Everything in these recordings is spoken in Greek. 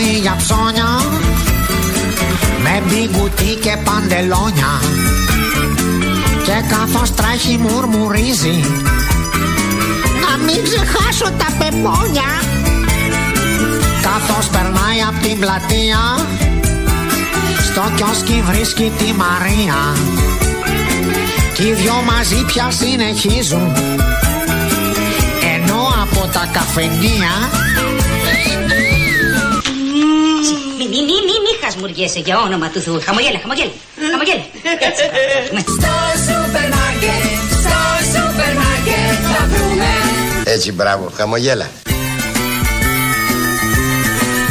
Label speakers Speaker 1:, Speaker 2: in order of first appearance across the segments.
Speaker 1: πνοή για ψώνια Με μπιγκουτί και παντελόνια. Και καθώς τρέχει μουρμουρίζει Να μην ξεχάσω τα πεπόνια. Καθώς περνάει από την πλατεία Στο κιόσκι βρίσκει τη Μαρία. Κι οι δυο μαζί πια συνεχίζουν Ενώ από τα καφενεία
Speaker 2: Μη, μη, μη, μη, μη χασμουριέσαι για όνομα του Θεού. Χαμογέλα, χαμογέλα, χαμογέλα. Έτσι. Ναι.
Speaker 3: Στο σούπερ μάρκετ, στο σούπερ μάρκετ θα βρούμε
Speaker 4: Έτσι, μπράβο, χαμογέλα.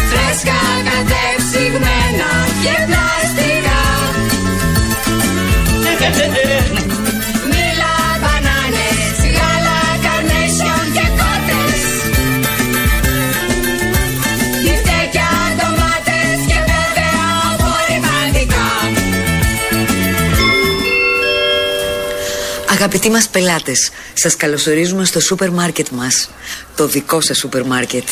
Speaker 3: φρέσκα κατεψυγμένα και πλαστικά.
Speaker 5: Αγαπητοί μας πελάτες, σας καλωσορίζουμε στο σούπερ μάρκετ μας. Το δικό σας σούπερ μάρκετ.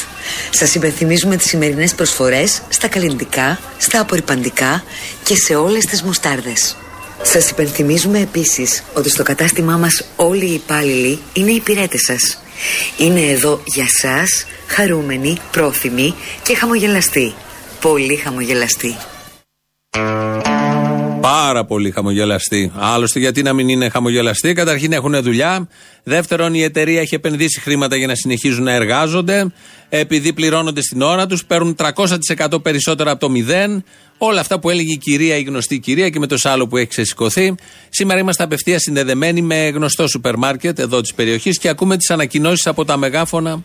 Speaker 5: Σας υπενθυμίζουμε τις σημερινές προσφορές στα καλλιντικά, στα απορριπαντικά και σε όλες τις μουστάρδες. Σας υπενθυμίζουμε επίσης ότι στο κατάστημά μας όλοι οι υπάλληλοι είναι οι υπηρέτες σας. Είναι εδώ για σας, χαρούμενοι, πρόθυμοι και χαμογελαστοί. Πολύ χαμογελαστοί.
Speaker 6: Πάρα πολύ χαμογελαστή. Άλλωστε, γιατί να μην είναι χαμογελαστή; Καταρχήν έχουν δουλειά. Δεύτερον, η εταιρεία έχει επενδύσει χρήματα για να συνεχίζουν να εργάζονται. Επειδή πληρώνονται στην ώρα τους, παίρνουν 300% περισσότερα από το μηδέν. Όλα αυτά που έλεγε η κυρία, η γνωστή κυρία και με το άλλο που έχει ξεσηκωθεί. Σήμερα είμαστε απευθείας συνδεδεμένοι με γνωστό σούπερ μάρκετ εδώ της περιοχής και ακούμε τις ανακοινώσεις από τα μεγάφωνα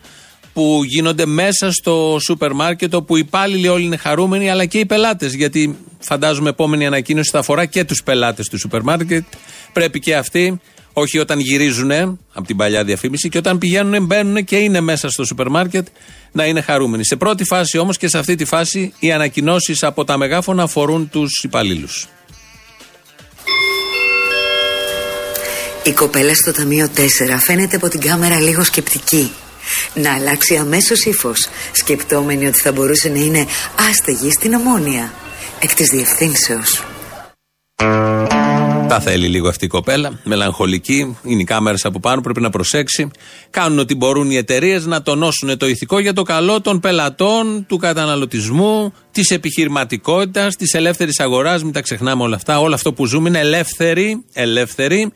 Speaker 6: που γίνονται μέσα στο σούπερ μάρκετ όπου οι υπάλληλοι όλοι είναι χαρούμενοι αλλά και οι πελάτες. Γιατί φαντάζομαι επόμενη ανακοίνωση θα αφορά και τους πελάτες του σούπερ μάρκετ. Πρέπει και αυτοί, όχι όταν γυρίζουν από την παλιά διαφήμιση, και όταν πηγαίνουν, μπαίνουν και είναι μέσα στο σούπερ μάρκετ να είναι χαρούμενοι. Σε πρώτη φάση όμως και σε αυτή τη φάση οι ανακοινώσεις από τα μεγάφωνα αφορούν τους υπαλλήλους.
Speaker 5: Η κοπέλα στο ταμείο 4 φαίνεται από την κάμερα λίγο σκεπτική. Να αλλάξει αμέσως ύφος, σκεπτόμενη ότι θα μπορούσε να είναι άστεγη στην ομόνια. Εκ της διευθύνσεως.
Speaker 6: Τα θέλει λίγο αυτή η κοπέλα. Μελαγχολική. Είναι οι κάμερες από πάνω. Πρέπει να προσέξει. Κάνουν ό,τι μπορούν οι εταιρείες να τονώσουν το ηθικό για το καλό των πελατών, του καταναλωτισμού, της επιχειρηματικότητας, της ελεύθερης αγοράς. Μην τα ξεχνάμε όλα αυτά. Όλο αυτό που ζούμε είναι ελεύθερη, ελεύθερη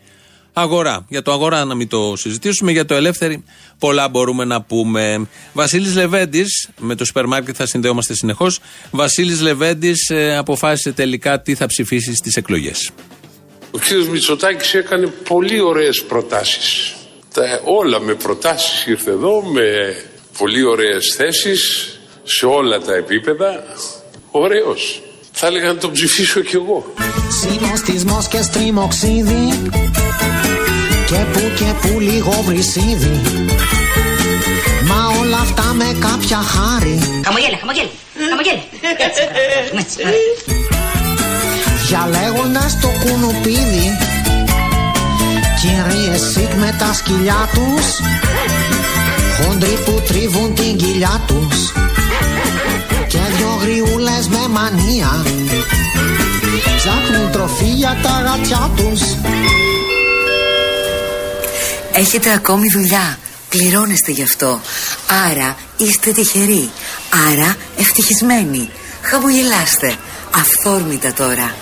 Speaker 6: αγορά. Για το αγορά να μην το συζητήσουμε, για το ελεύθερη πολλά μπορούμε να πούμε. Βασίλης Λεβέντης, με το σούπερ μάρκετ θα συνδέομαστε συνεχώς. Βασίλης Λεβέντης ε, αποφάσισε τελικά τι θα ψηφίσει στις εκλογές.
Speaker 7: Ο κύριος Μητσοτάκης έκανε πολύ ωραίες προτάσεις. Τα, όλα με προτάσεις ήρθε εδώ, με πολύ ωραίες θέσεις, σε όλα τα επίπεδα. Ωραίος. Θα έλεγα να τον ψηφίσω κι εγώ.
Speaker 1: Συνοστισμός και στριμοξίδι Και που και που λίγο βρυσίδι Μα όλα αυτά με κάποια χάρη
Speaker 2: Χαμογέλα, χαμογέλα, χαμογέλα. Έτσι, μπράβο. Έτσι, μπράβο.
Speaker 1: Διαλέγοντας το κουνουπίδι Κυρίες σικ με τα σκυλιά τους Χοντροί που τρίβουν την κοιλιά τους Και δυο γριούλες με μανία Ψάχνουν τροφή για τα γατιά τους
Speaker 5: Έχετε ακόμη δουλειά. Πληρώνεστε γι' αυτό. Άρα είστε τυχεροί. Άρα ευτυχισμένοι. Χαμογελάστε. Αυθόρμητα τώρα.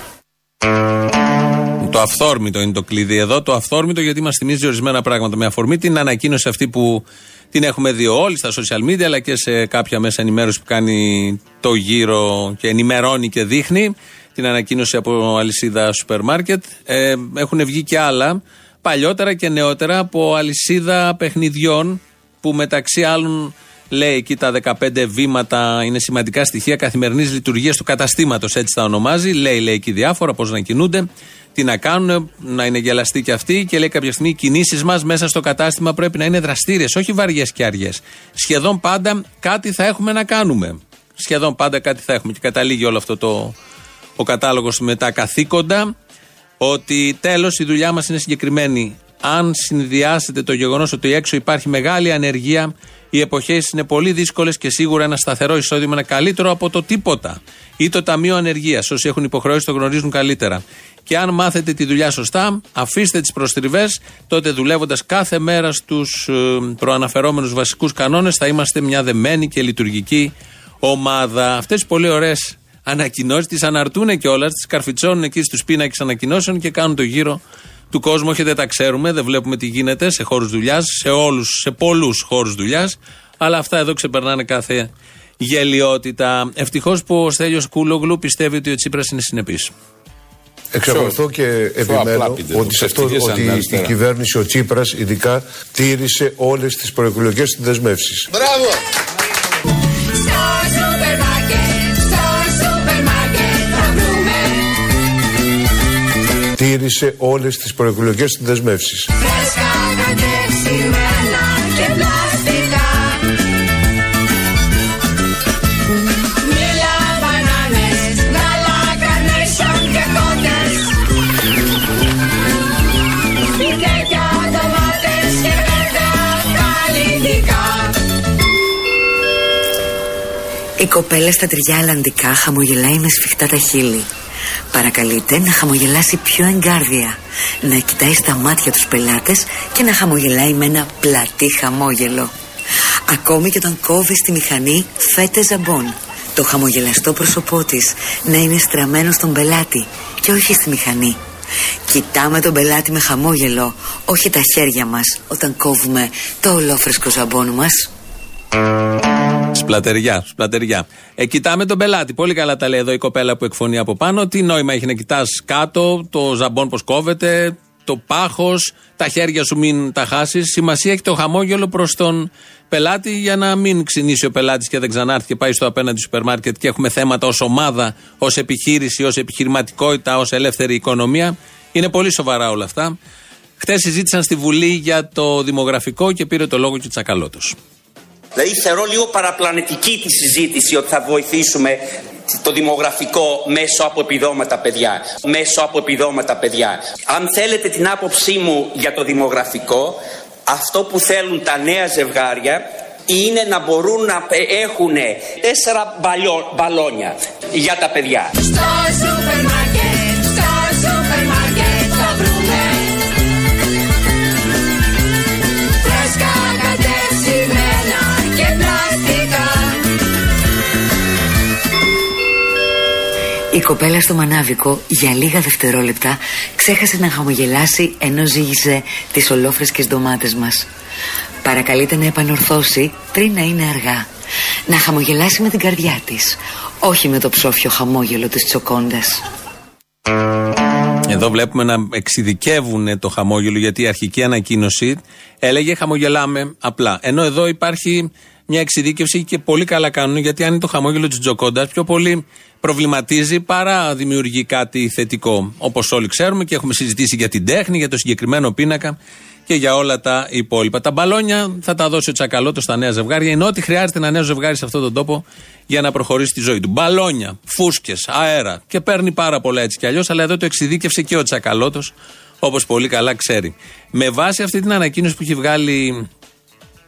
Speaker 6: Το αυθόρμητο είναι το κλειδί εδώ. Το αυθόρμητο γιατί μας θυμίζει ορισμένα πράγματα. Με αφορμή την ανακοίνωση αυτή που την έχουμε δει όλοι στα social media αλλά και σε κάποια μέσα ενημέρωση που κάνει το γύρο και ενημερώνει και δείχνει. Την ανακοίνωση από αλυσίδα σούπερ μάρκετ. Ε, έχουν βγει και άλλα παλιότερα και νεότερα από αλυσίδα παιχνιδιών που μεταξύ άλλων λέει εκεί τα 15 βήματα είναι σημαντικά στοιχεία καθημερινής λειτουργίας του καταστήματος, έτσι τα ονομάζει. Λέει, λέει εκεί διάφορα, πώς να κινούνται, τι να κάνουν, να είναι γελαστοί κι αυτοί και λέει κάποια στιγμή οι κινήσεις μας μέσα στο κατάστημα πρέπει να είναι δραστήριες, όχι βαριές και αργές. Σχεδόν πάντα κάτι θα έχουμε να κάνουμε. Σχεδόν πάντα κάτι θα έχουμε. Και καταλήγει όλο αυτό το, ο κατάλογος με τα καθήκοντα ότι τέλος η δουλειά μας είναι συγκεκριμένη. Αν συνδυάσετε το γεγονός ότι έξω υπάρχει μεγάλη ανεργία, οι εποχές είναι πολύ δύσκολες και σίγουρα ένα σταθερό εισόδημα είναι καλύτερο από το τίποτα. Ή το Ταμείο Ανεργίας. Όσοι έχουν υποχρεώσει το γνωρίζουν καλύτερα. Και αν μάθετε τη δουλειά σωστά, αφήστε τις προστριβές, τότε δουλεύοντας κάθε μέρα στους ε, προαναφερόμενους βασικούς κανόνες, θα είμαστε μια δεμένη και λειτουργική ομάδα. Αυτές τι πολύ ωραίες ανακοινώσεις τι αναρτούν κιόλας, τις καρφιτσώνουν εκεί στους πίνακες ανακοινώσεων και κάνουν το γύρο του κόσμου. Όχι, δεν τα ξέρουμε, δεν βλέπουμε τι γίνεται σε χώρους δουλειάς, σε όλους, σε πολλούς χώρους δουλειάς. Αλλά αυτά εδώ ξεπερνάνε κάθε γελιότητα. Ευτυχώς που ο Στέλιος Κούλογλου πιστεύει ότι ο Τσίπρας είναι συνεπής.
Speaker 8: Εξακολουθώ και επιμένω ότι, σε αυτό, ότι η κυβέρνηση, ο Τσίπρας ειδικά, τήρησε όλες τις προεκλογικές δεσμεύσεις.
Speaker 9: Μπράβο!
Speaker 8: Τήρησε όλες τις προεκλογικές δεσμεύσεις.
Speaker 3: φρέσκα κατεψημένα και πλαστικά. Μίλα μπανάνες, γάλα καρνέισον και κότες. Σπιτέκια, ντομάτες και βέβαια καλλιτικά.
Speaker 10: Η κοπέλα στα τριγιά αλλαντικά χαμογελάει με σφιχτά τα χείλη. Παρακαλείται να χαμογελάσει πιο εγκάρδια, να κοιτάει στα μάτια τους πελάτες και να χαμογελάει με ένα πλατή χαμόγελο. Ακόμη και όταν κόβει στη μηχανή φέτε ζαμπόν. Το χαμογελαστό πρόσωπό της να είναι στραμμένο στον πελάτη και όχι στη μηχανή. Κοιτάμε τον πελάτη με χαμόγελο, όχι τα χέρια μας όταν κόβουμε το ολόφρεσκο ζαμπόν μας.
Speaker 6: Σπλατεριά, σπλατεριά. Ε, κοιτάμε τον πελάτη. Πολύ καλά τα λέει εδώ η κοπέλα που εκφωνεί από πάνω. Τι νόημα έχει να κοιτάς κάτω, το ζαμπόν πώς κόβεται, το πάχος, τα χέρια σου μην τα χάσεις. Σημασία έχει το χαμόγελο προς τον πελάτη για να μην ξυνήσει ο πελάτης και δεν ξανάρθει και πάει στο απέναντι σούπερ μάρκετ και έχουμε θέματα ως ομάδα, ως επιχείρηση, ως επιχειρηματικότητα, ως ελεύθερη οικονομία. Είναι πολύ σοβαρά όλα αυτά. Χθες συζήτησαν στη Βουλή για το δημογραφικό και πήρε το λόγο και ο Τσακαλώτος.
Speaker 11: Δηλαδή θεωρώ λίγο παραπλανητική τη συζήτηση ότι θα βοηθήσουμε το δημογραφικό μέσω από επιδόματα παιδιά. Μέσω από επιδόματα παιδιά. Αν θέλετε την άποψή μου για το δημογραφικό, αυτό που θέλουν τα νέα ζευγάρια είναι να μπορούν να έχουν τέσσερα μπαλιό- μπαλόνια για τα παιδιά.
Speaker 3: Στο σούπερ μάρκετ, στο σούπερ μάρκετ
Speaker 10: Η κοπέλα στο μανάβικο για λίγα δευτερόλεπτα ξέχασε να χαμογελάσει ενώ ζήγησε τις ολόφρεσκες ντομάτες μας. Παρακαλείται να επανορθώσει πριν να είναι αργά. Να χαμογελάσει με την καρδιά της, όχι με το ψόφιο χαμόγελο της τσοκόντας.
Speaker 6: Εδώ βλέπουμε να εξειδικεύουν το χαμόγελο γιατί η αρχική ανακοίνωση έλεγε χαμογελάμε απλά. Ενώ εδώ υπάρχει μια εξειδίκευση και πολύ καλά κάνουν γιατί αν είναι το χαμόγελο της Τζοκόντα πιο πολύ προβληματίζει παρά δημιουργεί κάτι θετικό. Όπως όλοι ξέρουμε και έχουμε συζητήσει για την τέχνη, για το συγκεκριμένο πίνακα και για όλα τα υπόλοιπα. Τα μπαλόνια θα τα δώσει ο Τσακαλώτος στα νέα ζευγάρια. Είναι ό,τι χρειάζεται ένα νέο ζευγάρι σε αυτόν τον τόπο για να προχωρήσει τη ζωή του. Μπαλόνια, φούσκες, αέρα. Και παίρνει πάρα πολλά έτσι κι αλλιώς, αλλά εδώ το εξειδίκευσε και ο Τσακαλώτος, όπως πολύ καλά ξέρει. Με βάση αυτή την ανακοίνωση που έχει βγάλει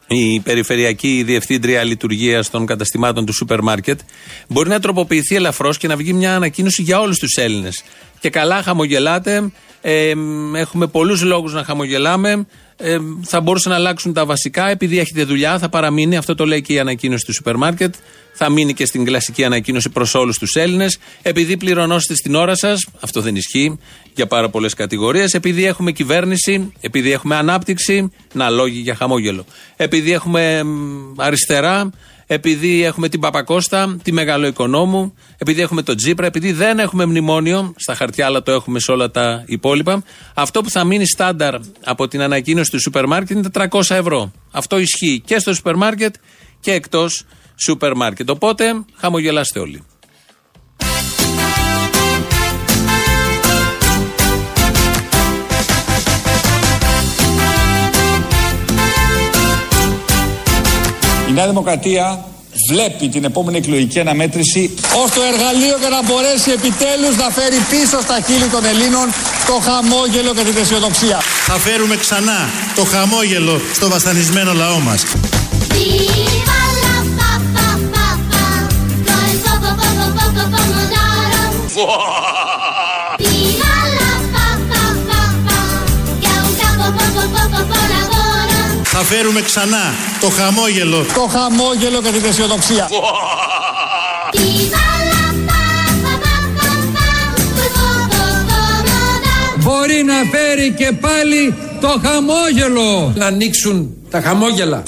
Speaker 6: η Περιφερειακή Διευθύντρια Λειτουργίας των Καταστημάτων του Σούπερ Μάρκετ, μπορεί να τροποποιηθεί ελαφρώς και να βγει μια ανακοίνωση για όλους τους Έλληνες. Και καλά χαμογελάτε. Ε, έχουμε πολλούς λόγους να χαμογελάμε. Ε, θα μπορούσαν να αλλάξουν τα βασικά. Επειδή έχετε δουλειά, θα παραμείνει. Αυτό το λέει και η ανακοίνωση του σούπερ μάρκετ. Θα μείνει και στην κλασική ανακοίνωση προς όλους τους Έλληνες. Επειδή πληρωνώσετε στην ώρα σας, αυτό δεν ισχύει για πάρα πολλές κατηγορίες. Επειδή έχουμε κυβέρνηση, επειδή έχουμε ανάπτυξη, να λόγοι για χαμόγελο. Επειδή έχουμε μ, αριστερά, επειδή έχουμε την Παπακώστα, τη Μεγάλο Οικονόμου, επειδή έχουμε τον Τζίπρα, επειδή δεν έχουμε μνημόνιο, στα χαρτιά αλλά το έχουμε σε όλα τα υπόλοιπα, αυτό που θα μείνει στάνταρ από την ανακοίνωση του σούπερ μάρκετ είναι 400 ευρώ. Αυτό ισχύει και στο σούπερ μάρκετ και εκτός σούπερ μάρκετ. Οπότε χαμογελάστε όλοι.
Speaker 12: Νέα Δημοκρατία βλέπει την επόμενη εκλογική αναμέτρηση ως το εργαλείο για να μπορέσει επιτέλους να φέρει πίσω στα χείλη των Ελλήνων το χαμόγελο και την αισιοδοξία.
Speaker 13: Θα φέρουμε ξανά το χαμόγελο στο βασανισμένο λαό μας. Θα φέρουμε ξανά το χαμόγελο.
Speaker 12: Το χαμόγελο και την αισιοδοξία. Μπορεί να φέρει και πάλι το χαμόγελο.
Speaker 6: Να ανοίξουν τα χαμόγελα.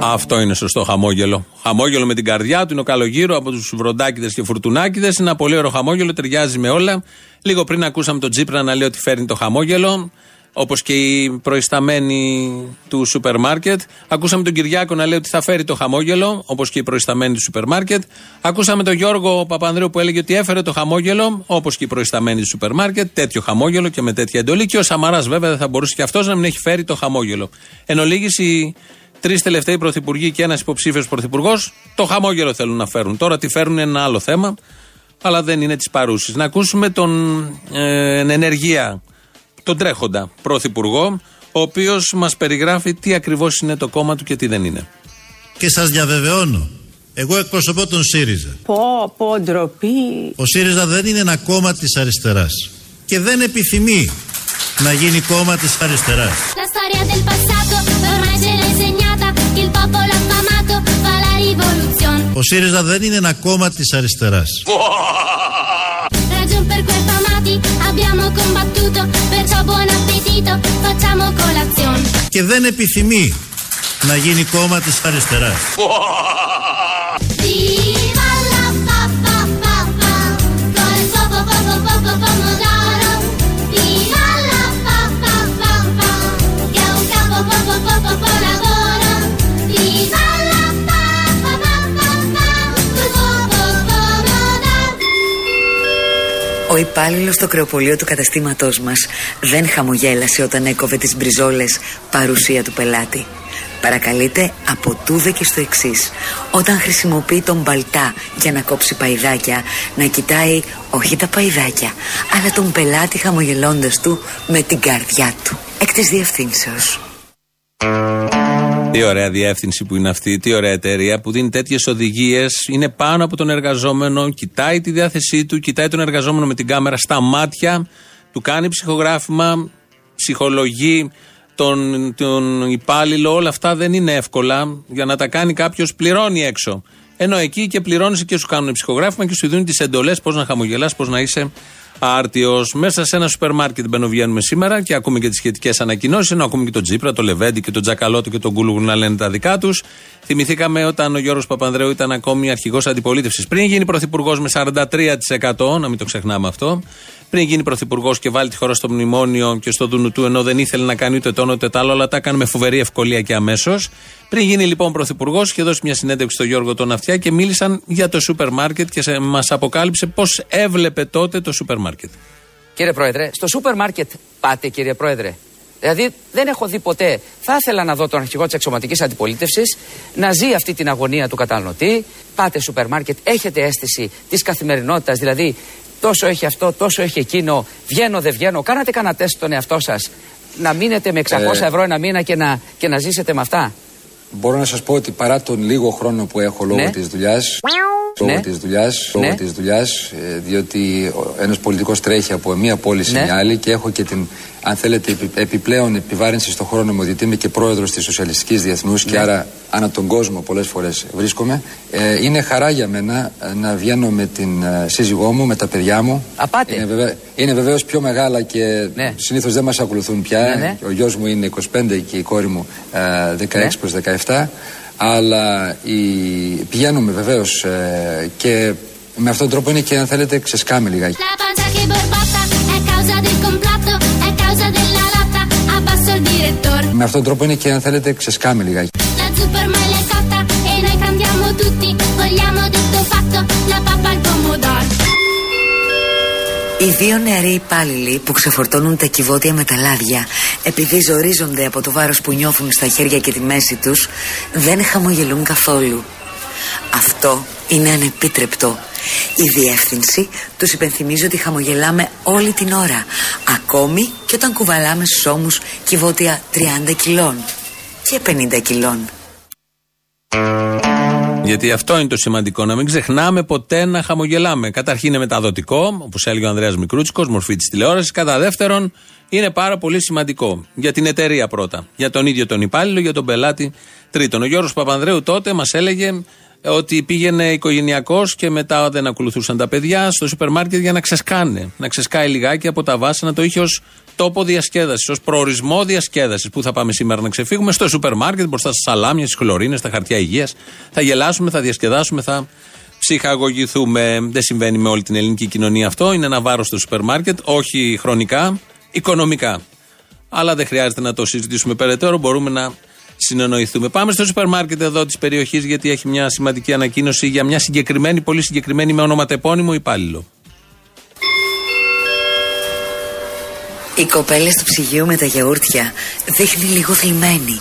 Speaker 6: Αυτό είναι σωστό χαμόγελο. Χαμόγελο με την καρδιά του είναι ο καλογύρο από τους βροντάκιδε και φουρτουνάκιδε. Είναι ένα πολύ ωραίο χαμόγελο, ταιριάζει με όλα. Λίγο πριν ακούσαμε τον Τζίπρα να λέει ότι φέρνει το χαμόγελο όπως και οι προϊσταμένοι του σούπερ μάρκετ. Ακούσαμε τον Κυριάκο να λέει ότι θα φέρει το χαμόγελο, όπως και οι προϊσταμένοι του σούπερ μάρκετ. Ακούσαμε τον Γιώργο Παπανδρέου που έλεγε ότι έφερε το χαμόγελο, όπως και οι προϊσταμένοι του σούπερ μάρκετ. Τέτοιο χαμόγελο και με τέτοια εντολή. Και ο Σαμαράς βέβαια δεν θα μπορούσε και αυτός να μην έχει φέρει το χαμόγελο. Εν ολίγης, οι τρεις τελευταίοι πρωθυπουργοί και ένας υποψήφιος πρωθυπουργός το χαμόγελο θέλουν να φέρουν. Τώρα τι φέρουν είναι ένα άλλο θέμα, αλλά δεν είναι της παρούσης. Να ακούσουμε τον ε, ενεργεία τον τρέχοντα πρωθυπουργό, ο οποίος μας περιγράφει τι ακριβώς είναι το κόμμα του και τι δεν είναι.
Speaker 13: Και σας διαβεβαιώνω, εγώ εκπροσωπώ τον ΣΥΡΙΖΑ.
Speaker 14: Πω, πω, ντροπή.
Speaker 13: Ο ΣΥΡΙΖΑ δεν είναι ένα κόμμα της αριστεράς. Και δεν επιθυμεί να γίνει κόμμα της αριστεράς. Ο ΣΥΡΙΖΑ δεν είναι ένα κόμμα της αριστεράς. Και δεν επιθυμεί να γίνει κόμμα της αριστεράς.
Speaker 10: Ο υπάλληλος στο κρεοπολείο του καταστήματός μας δεν χαμογέλασε όταν έκοβε τις μπριζόλες παρουσία του πελάτη. Παρακαλείται από τούδε και στο εξής. Όταν χρησιμοποιεί τον μπαλτά για να κόψει παϊδάκια, να κοιτάει όχι τα παϊδάκια, αλλά τον πελάτη χαμογελώντας του με την καρδιά του. Εκ της διευθύνσεως.
Speaker 6: Τι ωραία διεύθυνση που είναι αυτή, τι ωραία εταιρεία που δίνει τέτοιες οδηγίες. Είναι πάνω από τον εργαζόμενο, κοιτάει τη διάθεσή του, κοιτάει τον εργαζόμενο με την κάμερα στα μάτια, του κάνει ψυχογράφημα, ψυχολογεί τον, τον υπάλληλο. Όλα αυτά δεν είναι εύκολα. Για να τα κάνει κάποιος πληρώνει έξω. Ενώ εκεί και πληρώνεις και σου κάνουν ψυχογράφημα και σου δίνουν τις εντολές πώς να χαμογελάς, πώς να είσαι άρτιος. Μέσα σε ένα σούπερ μάρκετ μπαινοβγαίνουμε σήμερα και ακούμε και τις σχετικές ανακοινώσεις. Ενώ ακούμε και τον Τζίπρα, τον Λεβέντι και τον Τζακαλώτο και τον Κούλουγου να λένε τα δικά τους. Θυμηθήκαμε όταν ο Γιώργος Παπανδρέου ήταν ακόμη αρχηγός αντιπολίτευσης. Πριν γίνει πρωθυπουργός με 43%, να μην το ξεχνάμε αυτό. Πριν γίνει πρωθυπουργός και βάλει τη χώρα στο μνημόνιο και στο δούνου του, ενώ δεν ήθελε να κάνει ούτε τόνο ούτε άλλο, αλλά τα έκανε με φοβερή ευκολία και αμέσως. Πριν γίνει λοιπόν πρωθυπουργός, είχε δώσει μια συνέντευξη στον Γιώργο τον Αυτιά και μίλησαν για το σούπερ μάρκετ και μας αποκάλυψε πώς έβλεπε τότε το σούπερ μάρκετ.
Speaker 15: Κύριε Πρόεδρε, στο σούπερ μάρκετ πάτε, κύριε Πρόεδρε. Δηλαδή δεν έχω δει ποτέ. Θα ήθελα να δω τον αρχηγό της εξωματικής αντιπολίτευσης να ζει αυτή την αγωνία του καταναλωτή. Πάτε σούπερ μάρκετ, έχετε αίσθηση της καθημερινότητας, δηλαδή τόσο έχει αυτό, τόσο έχει εκείνο, βγαίνω, δεν βγαίνω. Κάνατε κανένα τεστ στον εαυτό σας να μείνετε με 600 ε... ευρώ ένα μήνα και να, και να ζήσετε με αυτά.
Speaker 16: Μπορώ να σας πω ότι παρά τον λίγο χρόνο που έχω λόγω ναι. της δουλειάς. Λόγω ναι. της δουλειάς, λόγω ναι. της δουλειάς, ε, διότι ένας πολιτικός τρέχει από μία πόλη σε ναι. μια άλλη και έχω και την αν θέλετε, επιπλέον επιβάρυνση στον χρόνο μου, διότι είμαι και πρόεδρος της Σοσιαλιστικής Διεθνούς και ναι. άρα ανά τον κόσμο πολλές φορές βρίσκομαι. Ε, είναι χαρά για μένα ε, να βγαίνω με την ε, σύζυγό μου, με τα παιδιά μου.
Speaker 15: Απάτε.
Speaker 16: Είναι, βεβαίω είναι βεβαίως πιο μεγάλα και ναι. συνήθως δεν μας ακολουθούν πια. Ναι, Ο γιος μου είναι 25 και η κόρη μου ε, 16 ναι. προ 17. Αλλά η... πηγαίνουμε βεβαίως ε, και με αυτόν τον τρόπο είναι και αν θέλετε ξεσκάμε λιγάκι. Με αυτόν τον τρόπο είναι και αν θέλετε ξεσκάμε λιγάκι.
Speaker 10: Οι δύο νεαροί υπάλληλοι που ξεφορτώνουν τα κυβότια με τα λάδια επειδή ζορίζονται από το βάρος που νιώθουν στα χέρια και τη μέση τους δεν χαμογελούν καθόλου. Αυτό είναι ανεπίτρεπτο. Η διεύθυνση τους υπενθυμίζει ότι χαμογελάμε όλη την ώρα ακόμη και όταν κουβαλάμε στους ώμους κυβότια 30 κιλών και 50 κιλών.
Speaker 6: Γιατί αυτό είναι το σημαντικό, να μην ξεχνάμε ποτέ να χαμογελάμε. Καταρχήν είναι μεταδοτικό, όπως έλεγε ο Ανδρέας Μικρούτσικος, μορφή της τηλεόρασης. Κατά δεύτερον, είναι πάρα πολύ σημαντικό. Για την εταιρεία πρώτα. Για τον ίδιο τον υπάλληλο, για τον πελάτη τρίτον. Ο Γιώργος Παπανδρέου τότε μας έλεγε ότι πήγαινε οικογενειακός και μετά δεν ακολουθούσαν τα παιδιά στο σούπερ μάρκετ για να ξεσκάνε. Να ξεσκάει λιγάκι από τα βάσανα. Το είχε ως τόπο διασκέδασης, ως προορισμό διασκέδασης. Πού θα πάμε σήμερα να ξεφύγουμε, στο σούπερ μάρκετ, μπροστά στα σαλάμια, στις χλωρίνες, στα χαρτιά υγείας. Θα γελάσουμε, θα διασκεδάσουμε, θα ψυχαγωγηθούμε. Δεν συμβαίνει με όλη την ελληνική κοινωνία αυτό. Είναι ένα βάρος στο σούπερ μάρκετ, όχι χρονικά, οικονομικά. Αλλά δεν χρειάζεται να το συζητήσουμε περαιτέρω. Μπορούμε να συνεννοηθούμε. Πάμε στο σούπερ μάρκετ εδώ της περιοχής, γιατί έχει μια σημαντική ανακοίνωση για μια συγκεκριμένη, πολύ συγκεκριμένη με ονοματεπώνυμο υπάλληλο.
Speaker 10: Η κοπέλα στο ψυγείο με τα γιαούρτια δείχνει λίγο θλιμμένη.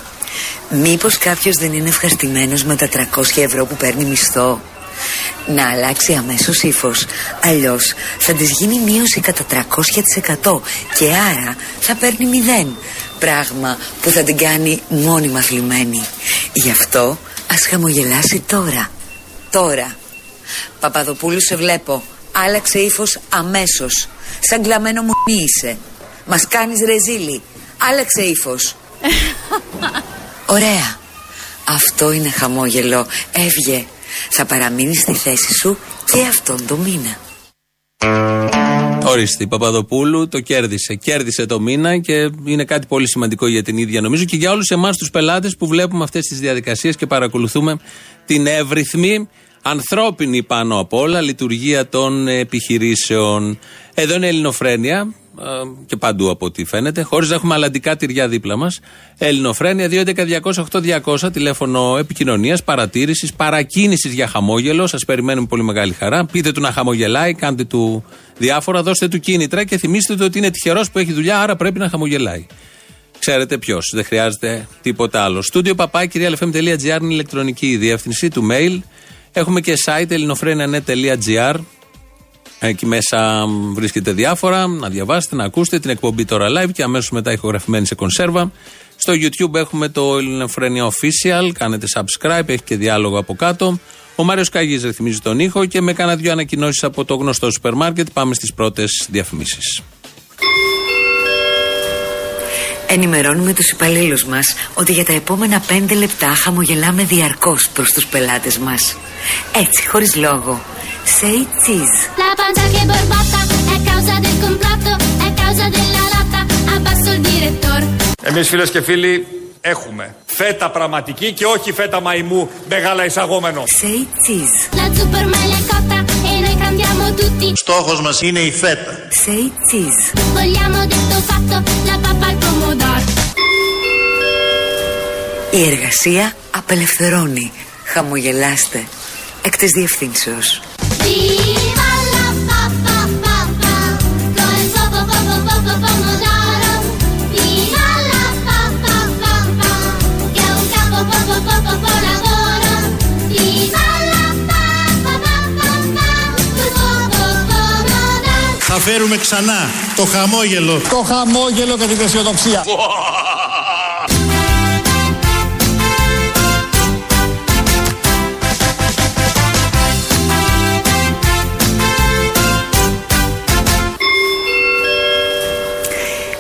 Speaker 10: Μήπως κάποιος δεν είναι ευχαριστημένος με τα 300 ευρώ που παίρνει μισθό; Να αλλάξει αμέσως ύφος. Αλλιώς θα της γίνει μείωση κατά 300% και άρα θα παίρνει μηδέν. Πράγμα που θα την κάνει μόνιμα θλιμμένη. Γι' αυτό ας χαμογελάσει τώρα. Τώρα. Παπαδοπούλου σε βλέπω. Άλλαξε ύφος αμέσως. Σαν κλαμμένο μου είσαι. Μας κάνεις ρεζίλι. Άλλαξε ύφος. Ωραία. Αυτό είναι χαμόγελο. Έβγε. Θα παραμείνεις στη θέση σου και αυτόν το μήνα.
Speaker 6: Ορίστε, η Παπαδοπούλου το κέρδισε. Κέρδισε το μήνα και είναι κάτι πολύ σημαντικό για την ίδια νομίζω και για όλους εμάς τους πελάτες που βλέπουμε αυτές τις διαδικασίες και παρακολουθούμε την εύρυθμη, ανθρώπινη πάνω απ' όλα λειτουργία των επιχειρήσεων. Εδώ είναι Ελληνοφρένια και παντού από ό,τι φαίνεται, χωρίς να έχουμε αλλαντικά τυριά δίπλα μας. Ελληνοφρένια 2.11.200.8.200 τηλέφωνο επικοινωνίας, παρατήρησης, παρακίνησης για χαμόγελο. Σας περιμένουμε πολύ μεγάλη χαρά. Πείτε του να χαμογελάει, κάντε του διάφορα, δώστε του κίνητρα και θυμίστε του ότι είναι τυχερός που έχει δουλειά, άρα πρέπει να χαμογελάει. Ξέρετε ποιος, δεν χρειάζεται τίποτα άλλο. Στούντιο παπάκυριαλεφm.gr είναι η ηλεκτρονική διεύθυνση του mail. Έχουμε και site ελληνοφρένια.net.gr Εκεί μέσα βρίσκεται διάφορα, να διαβάσετε, να ακούσετε την εκπομπή τώρα live και αμέσως μετά ηχογραφημένη σε κονσέρβα. Στο YouTube έχουμε το Ελληνοφρένια Official, κάνετε subscribe, έχει και διάλογο από κάτω. Ο Μάριος Καγής ρυθμίζει τον ήχο και με κάνα δύο ανακοινώσεις από το γνωστό σούπερ μάρκετ πάμε στις πρώτες διαφημίσεις.
Speaker 10: Ενημερώνουμε τους υπαλλήλους μας ότι για τα επόμενα πέντε λεπτά χαμογελάμε διαρκώς προς τους πελάτες μας. Έτσι, χωρίς λόγο. Say cheese. La pancia che borbotta è causa del complotto, è causa della lotta, abbasso il direttore.
Speaker 12: Εμείς φίλες και φίλοι έχουμε φέτα πραγματική και όχι φέτα μαϊμού μεγάλα εισαγόμενο.
Speaker 10: Say cheese.
Speaker 3: La zucchermaglia è cotta e noi cantiamo tutti.
Speaker 13: Στόχος μας είναι η φέτα.
Speaker 10: Say cheese.
Speaker 3: Vogliamo detto fatto, la pappa al pomodoro.
Speaker 10: Η εργασία απελευθερώνει. Χαμογελάστε. Εκ της διευθύνσεως.
Speaker 13: Φέρουμε ξανά το χαμόγελο.
Speaker 12: Το χαμόγελο και την αισιοδοξία.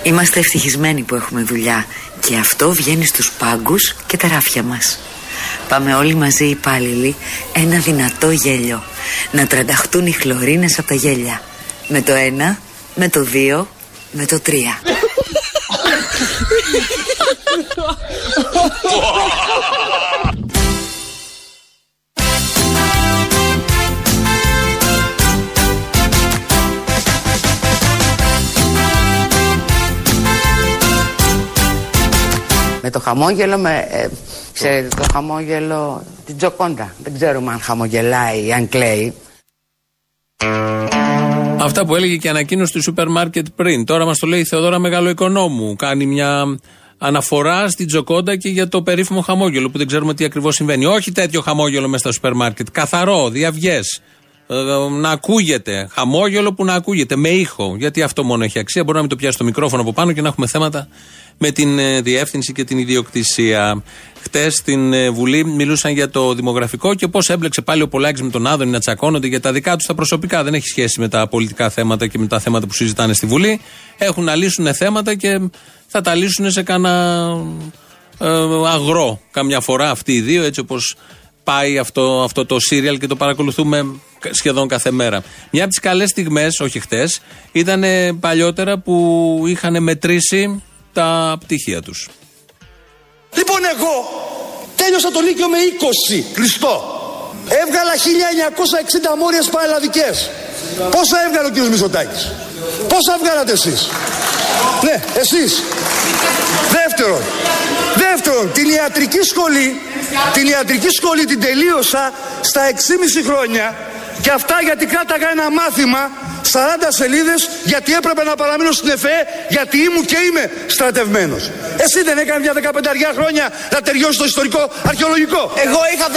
Speaker 10: Είμαστε ευτυχισμένοι που έχουμε δουλειά και αυτό βγαίνει στους πάγκους και τα ράφια μας. Πάμε όλοι μαζί οι υπάλληλοι ένα δυνατό γέλιο. Να τρανταχτούν οι χλωρίνες από τα γέλια. Με το ένα, με το δύο, με το τρία.
Speaker 14: Με το χαμόγελο, με, ε, ξέρετε το χαμόγελο την Τζοκόντα. Δεν ξέρουμε αν χαμογελάει ή αν κλαίει.
Speaker 6: Αυτά που έλεγε και ανακοίνωση του σούπερ μάρκετ πριν. Τώρα μας το λέει η Θεοδόρα Μεγαλοοικονόμου. Κάνει μια αναφορά στην Τζοκόντα και για το περίφημο χαμόγελο που δεν ξέρουμε τι ακριβώς συμβαίνει. Όχι τέτοιο χαμόγελο μέσα στα σούπερ μάρκετ. Καθαρό, διαυγές. Ε, να ακούγεται. Χαμόγελο που να ακούγεται με ήχο. Γιατί αυτό μόνο έχει αξία. Μπορεί να μην το πιάσει το μικρόφωνο από πάνω και να έχουμε θέματα με την ε, διεύθυνση και την ιδιοκτησία. Χτες στην ε, Βουλή μιλούσαν για το δημογραφικό και πώς έμπλεξε πάλι ο Πολάκης με τον Άδωνη να τσακώνονται για τα δικά τους τα προσωπικά. Δεν έχει σχέση με τα πολιτικά θέματα και με τα θέματα που συζητάνε στη Βουλή. Έχουν να λύσουν θέματα και θα τα λύσουν σε κανένα ε, αγρό καμιά φορά αυτοί οι δύο, έτσι όπως πάει αυτό, αυτό το σύριαλ και το παρακολουθούμε σχεδόν κάθε μέρα. Μια από τις καλές στιγμές, όχι χτες, ήταν παλιότερα που είχαν μετρήσει τα πτυχία τους.
Speaker 17: Λοιπόν, εγώ τέλειωσα το Λύκειο με 20 κλειστό. Έβγαλα 1960 μόριες παραλλαδικές. Πόσα έβγαλε ο κύριος Μητσοτάκης; Πόσα βγάλατε εσείς; Ναι, εσείς. Δεύτερον, δεύτερον, την ιατρική σχολή, την ιατρική σχολή την τελείωσα στα 6,5 χρόνια και αυτά γιατί κράταγα ένα μάθημα 40 σελίδες γιατί έπρεπε να παραμείνω στην ΕΦΕ γιατί ήμουν και είμαι στρατευμένος. Εσύ δεν έκανες μια 15 χρόνια να τελειώσει το ιστορικό αρχαιολογικό.
Speaker 18: Εγώ είχα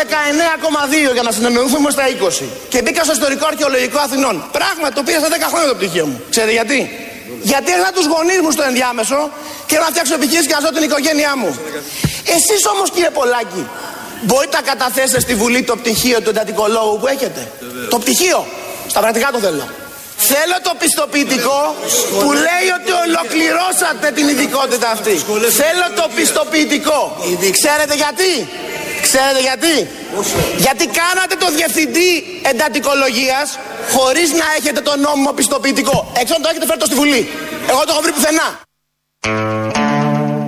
Speaker 18: 19,2 για να συνεννοηθούμε στα 20. Και μπήκα στο ιστορικό αρχαιολογικό Αθηνών. Πράγμα το πήρα στα 10 χρόνια το πτυχίο μου. Ξέρετε γιατί; Γιατί έκανα τους γονείς μου στο ενδιάμεσο και να φτιάξω επιχείρηση και να ζω την οικογένειά μου. Εσείς όμως κύριε Πολάκη, μπορείτε να καταθέσετε στη Βουλή το πτυχίο του εντατικολόγου που έχετε; Το πτυχίο. Στα πρακτικά το θέλω. Θέλω το πιστοποιητικό που λέει ότι ολοκληρώσατε την ειδικότητα αυτή. Θέλω το πιστοποιητικό. Ξέρετε γιατί; Ξέρετε γιατί; Γιατί κάνατε το διευθυντή εντατικολογίας χωρίς να έχετε το νόμιμο πιστοποιητικό. Έξω το έχετε φέρει το στη Βουλή. Εγώ το έχω βρει πουθενά.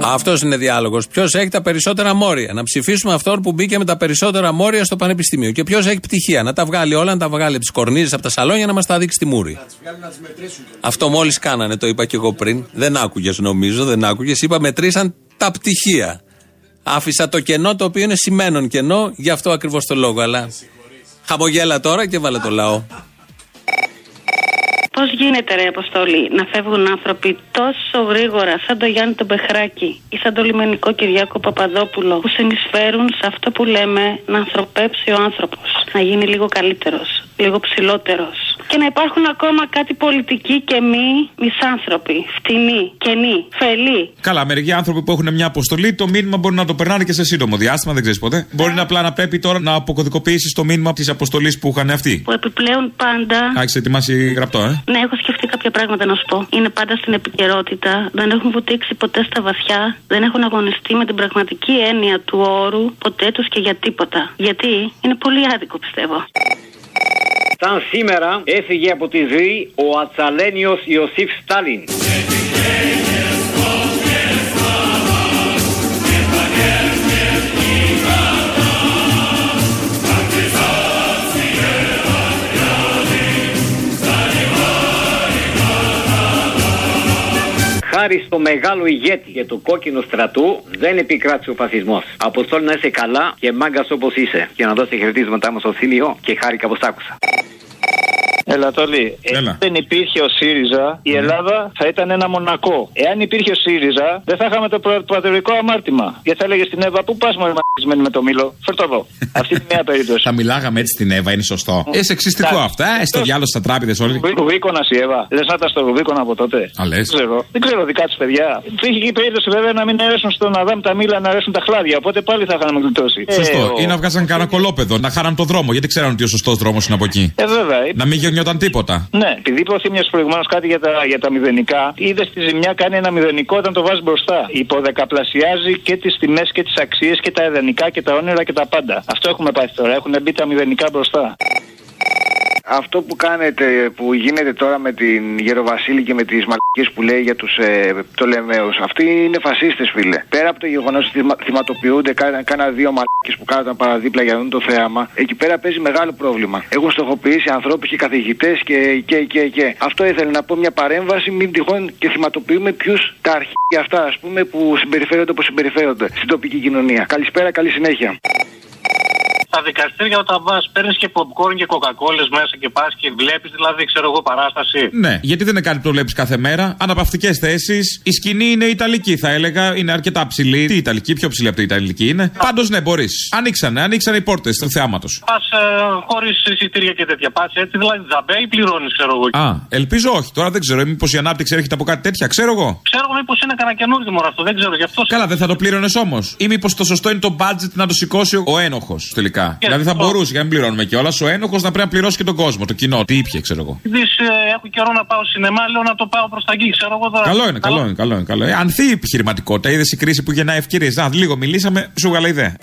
Speaker 6: Αυτός είναι διάλογος. Ποιος έχει τα περισσότερα μόρια. Να ψηφίσουμε αυτόν που μπήκε με τα περισσότερα μόρια στο πανεπιστήμιο. Και ποιος έχει πτυχία. Να τα βγάλει όλα, να τα βγάλει από τις κορνίζες, από τα σαλόνια, να μας τα δείξει στη μούρη. Αυτό μόλις κάνανε, το είπα και εγώ πριν. Δεν άκουγες, νομίζω, δεν άκουγες. Είπα μετρήσαν τα πτυχία. Άφησα το κενό το οποίο είναι σημαίνον κενό, γι' αυτό ακριβώς το λόγο. Αλλά χαμογέλα τώρα και βάλε το λαό.
Speaker 19: Πώς γίνεται, ρε Αποστολή, να φεύγουν άνθρωποι τόσο γρήγορα, σαν το Γιάννη τον Πεχράκη ή σαν το λιμενικό Κυριάκο Παπαδόπουλο, που συνεισφέρουν σε αυτό που λέμε να ανθρωπέψει ο άνθρωπος. Να γίνει λίγο καλύτερος, λίγο ψηλότερος. Και να υπάρχουν ακόμα κάτι πολιτικοί και μη μισάνθρωποι, φτηνοί, κενοί, φελοί.
Speaker 20: Καλά, μερικοί άνθρωποι που έχουν μια αποστολή, το μήνυμα μπορεί να το περνάνε και σε σύντομο διάστημα, δεν ξέρεις ποτέ. Μπορεί να απλά να πρέπει τώρα να αποκωδικοποιήσεις το μήνυμα της αποστολής που είχαν αυτοί.
Speaker 19: Που επιπλέον πάντα.
Speaker 20: Α, έχει ετοιμάσει γραπτό, ε.
Speaker 19: Ναι, έχω σκεφτεί κάποια πράγματα να σου πω. Είναι πάντα στην επικαιρότητα. Δεν έχουν βουτήξει ποτέ στα βαθιά. Δεν έχουν αγωνιστεί με την πραγματική έννοια του όρου ποτέ τους και για τίποτα. Γιατί; Είναι πολύ άδικο, πιστεύω.
Speaker 21: Σαν σήμερα έφυγε από τη ζωή ο Ατσαλένιος Ιωσήφ Στάλιν. Χάρη στο μεγάλο ηγέτη και του κόκκινου στρατού δεν επικράτησε ο φασισμός. Αποστόλ να είσαι καλά και μάγκας όπως είσαι. Και να δώσει χαιρετίσματά μου στο θύμιο και χάρηκα πως άκουσα.
Speaker 22: Ελατολή, εάν δεν υπήρχε ο ΣΥΡΙΖΑ, η Ελλάδα θα ήταν ένα μονακό. Εάν υπήρχε ο ΣΥΡΙΖΑ, δεν θα είχαμε το προ- πατριωτικό αμάρτημα. Και θα έλεγε στην Εύα, Πού πας μόλι με το μήλο; Φέρ' εδώ. Αυτή είναι μια περίπτωση.
Speaker 20: Θα μιλάγαμε έτσι στην Εύα, είναι σωστό. Ε, σεξιστικό
Speaker 22: Εντάξει.
Speaker 20: αυτά, ε, στο διάλογο στα τράπεζε όλοι.
Speaker 22: Ρουβίκονας η Εύα. Δεν θα ήταν στο Ρουβίκονα από τότε.
Speaker 20: Α, λες.
Speaker 22: Δεν ξέρω. Δεν ξέρω δικά τη παιδιά. Είχε και η περίπτωση βέβαια να μην αρέσουν στον Αδάμ τα μήλα, να αρέσουν τα χλάδια. Οπότε πάλι θα είχαμε γλιτώσει.
Speaker 20: Σωστό.
Speaker 22: Ε, ο-
Speaker 20: Ή να βγάζαν κανένα κολόπεδο, να χάραν το δρόμο, γιατί ξέραν ότι ο σωστός δρόμος είναι από εκεί.
Speaker 22: Ε, βέβαια.
Speaker 20: Να μην γεννιόταν τίποτα.
Speaker 22: Ναι, επειδή είπε ο Θήμιο προηγουμένως κάτι για τα, για τα μηδενικά, είδες τη ζημιά κάνει ένα μηδενικό όταν το βάζεις μπροστά. Υποδεκαπλασιάζει και τις τιμές και τις αξίες και τα ιδανικά και τα όνειρα και τα πάντα. Αυτό έχουμε πάθει τώρα. Έχουν μπει τα μηδενικά μπροστά.
Speaker 23: Αυτό που κάνετε, που γίνεται τώρα με την Γεροβασίλη και με τις μαλακίες που λέει για τους ε, Πτολεμαίου, αυτοί είναι φασίστες, φίλε. Πέρα από το γεγονός ότι θυμα- θυματοποιούνται κάνα, κάνα δύο μαλακίες που κάναν παραδίπλα για να δουν το θέαμα, εκεί πέρα παίζει μεγάλο πρόβλημα. Έχουν στοχοποιήσει ανθρώπους και καθηγητές και, και, και, και. Αυτό ήθελε να πω μια παρέμβαση, μην τυχόν και θυματοποιούμε ποιους τα αρχεία αυτά, ας πούμε, που συμπεριφέρονται όπως συμπεριφέρονται στην τοπική κοινωνία. Καλησπέρα, καλή συνέχεια.
Speaker 22: Στα δικαστήρια όταν πα, παίρνεις και popcorn και κοκακόλε μέσα και πας και βλέπεις δηλαδή, ξέρω εγώ, παράσταση.
Speaker 20: Ναι, γιατί δεν είναι κάτι που το βλέπεις κάθε μέρα. Αναπαυτικές θέσεις. Η σκηνή είναι Ιταλική, θα έλεγα. Είναι αρκετά ψηλή. Τι Ιταλική, πιο ψηλή από την Ιταλική είναι. Πάντως ναι, μπορείς. Ανοίξανε, ανοίξανε οι πόρτες του θεάματος.
Speaker 22: Πας ε, χωρίς εισιτήρια και τέτοια. Πας έτσι, δηλαδή τζαμπέ ή πληρώνεις, ξέρω εγώ.
Speaker 20: Α, ελπίζω όχι. Τώρα δεν ξέρω. Μήπως η ανάπτυξη έρχεται από κάτι τέτοια, ξέρω εγώ.
Speaker 22: Ξέρω εγώ μήπως είναι κανένα καινούργιο μωρό αυτό, δεν ξέρω γι' αυτό.
Speaker 20: Καλά, δεν θα το πλήρωνε όμως. Ή μήπως το σωστό είναι το budget να το σηκώσει ο ένοχος τελικά. Δηλαδή θα μπορούσε για να μην πληρώνουμε κιόλας. Ο ένοχος να πρέπει να πληρώσει και τον κόσμο, το κοινό. Τι ήπια, ξέρω εγώ.
Speaker 22: Δει, ε, έχω καιρό να πάω σινεμά, λέω να το πάω προς τα εκεί, ξέρω εγώ τώρα.
Speaker 20: Καλό είναι, καλό είναι, καλό είναι. Καλό είναι. Ανθεί η επιχειρηματικότητα. Είδες η κρίση που γεννάει ευκαιρίες. Να, λίγο μιλήσαμε, σου βγάλα ιδέα.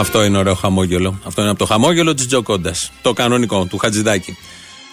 Speaker 6: Αυτό είναι ωραίο χαμόγελο. Αυτό είναι από το χαμόγελο της Τζοκόντας. Το κανονικό, του Χατζηδάκη.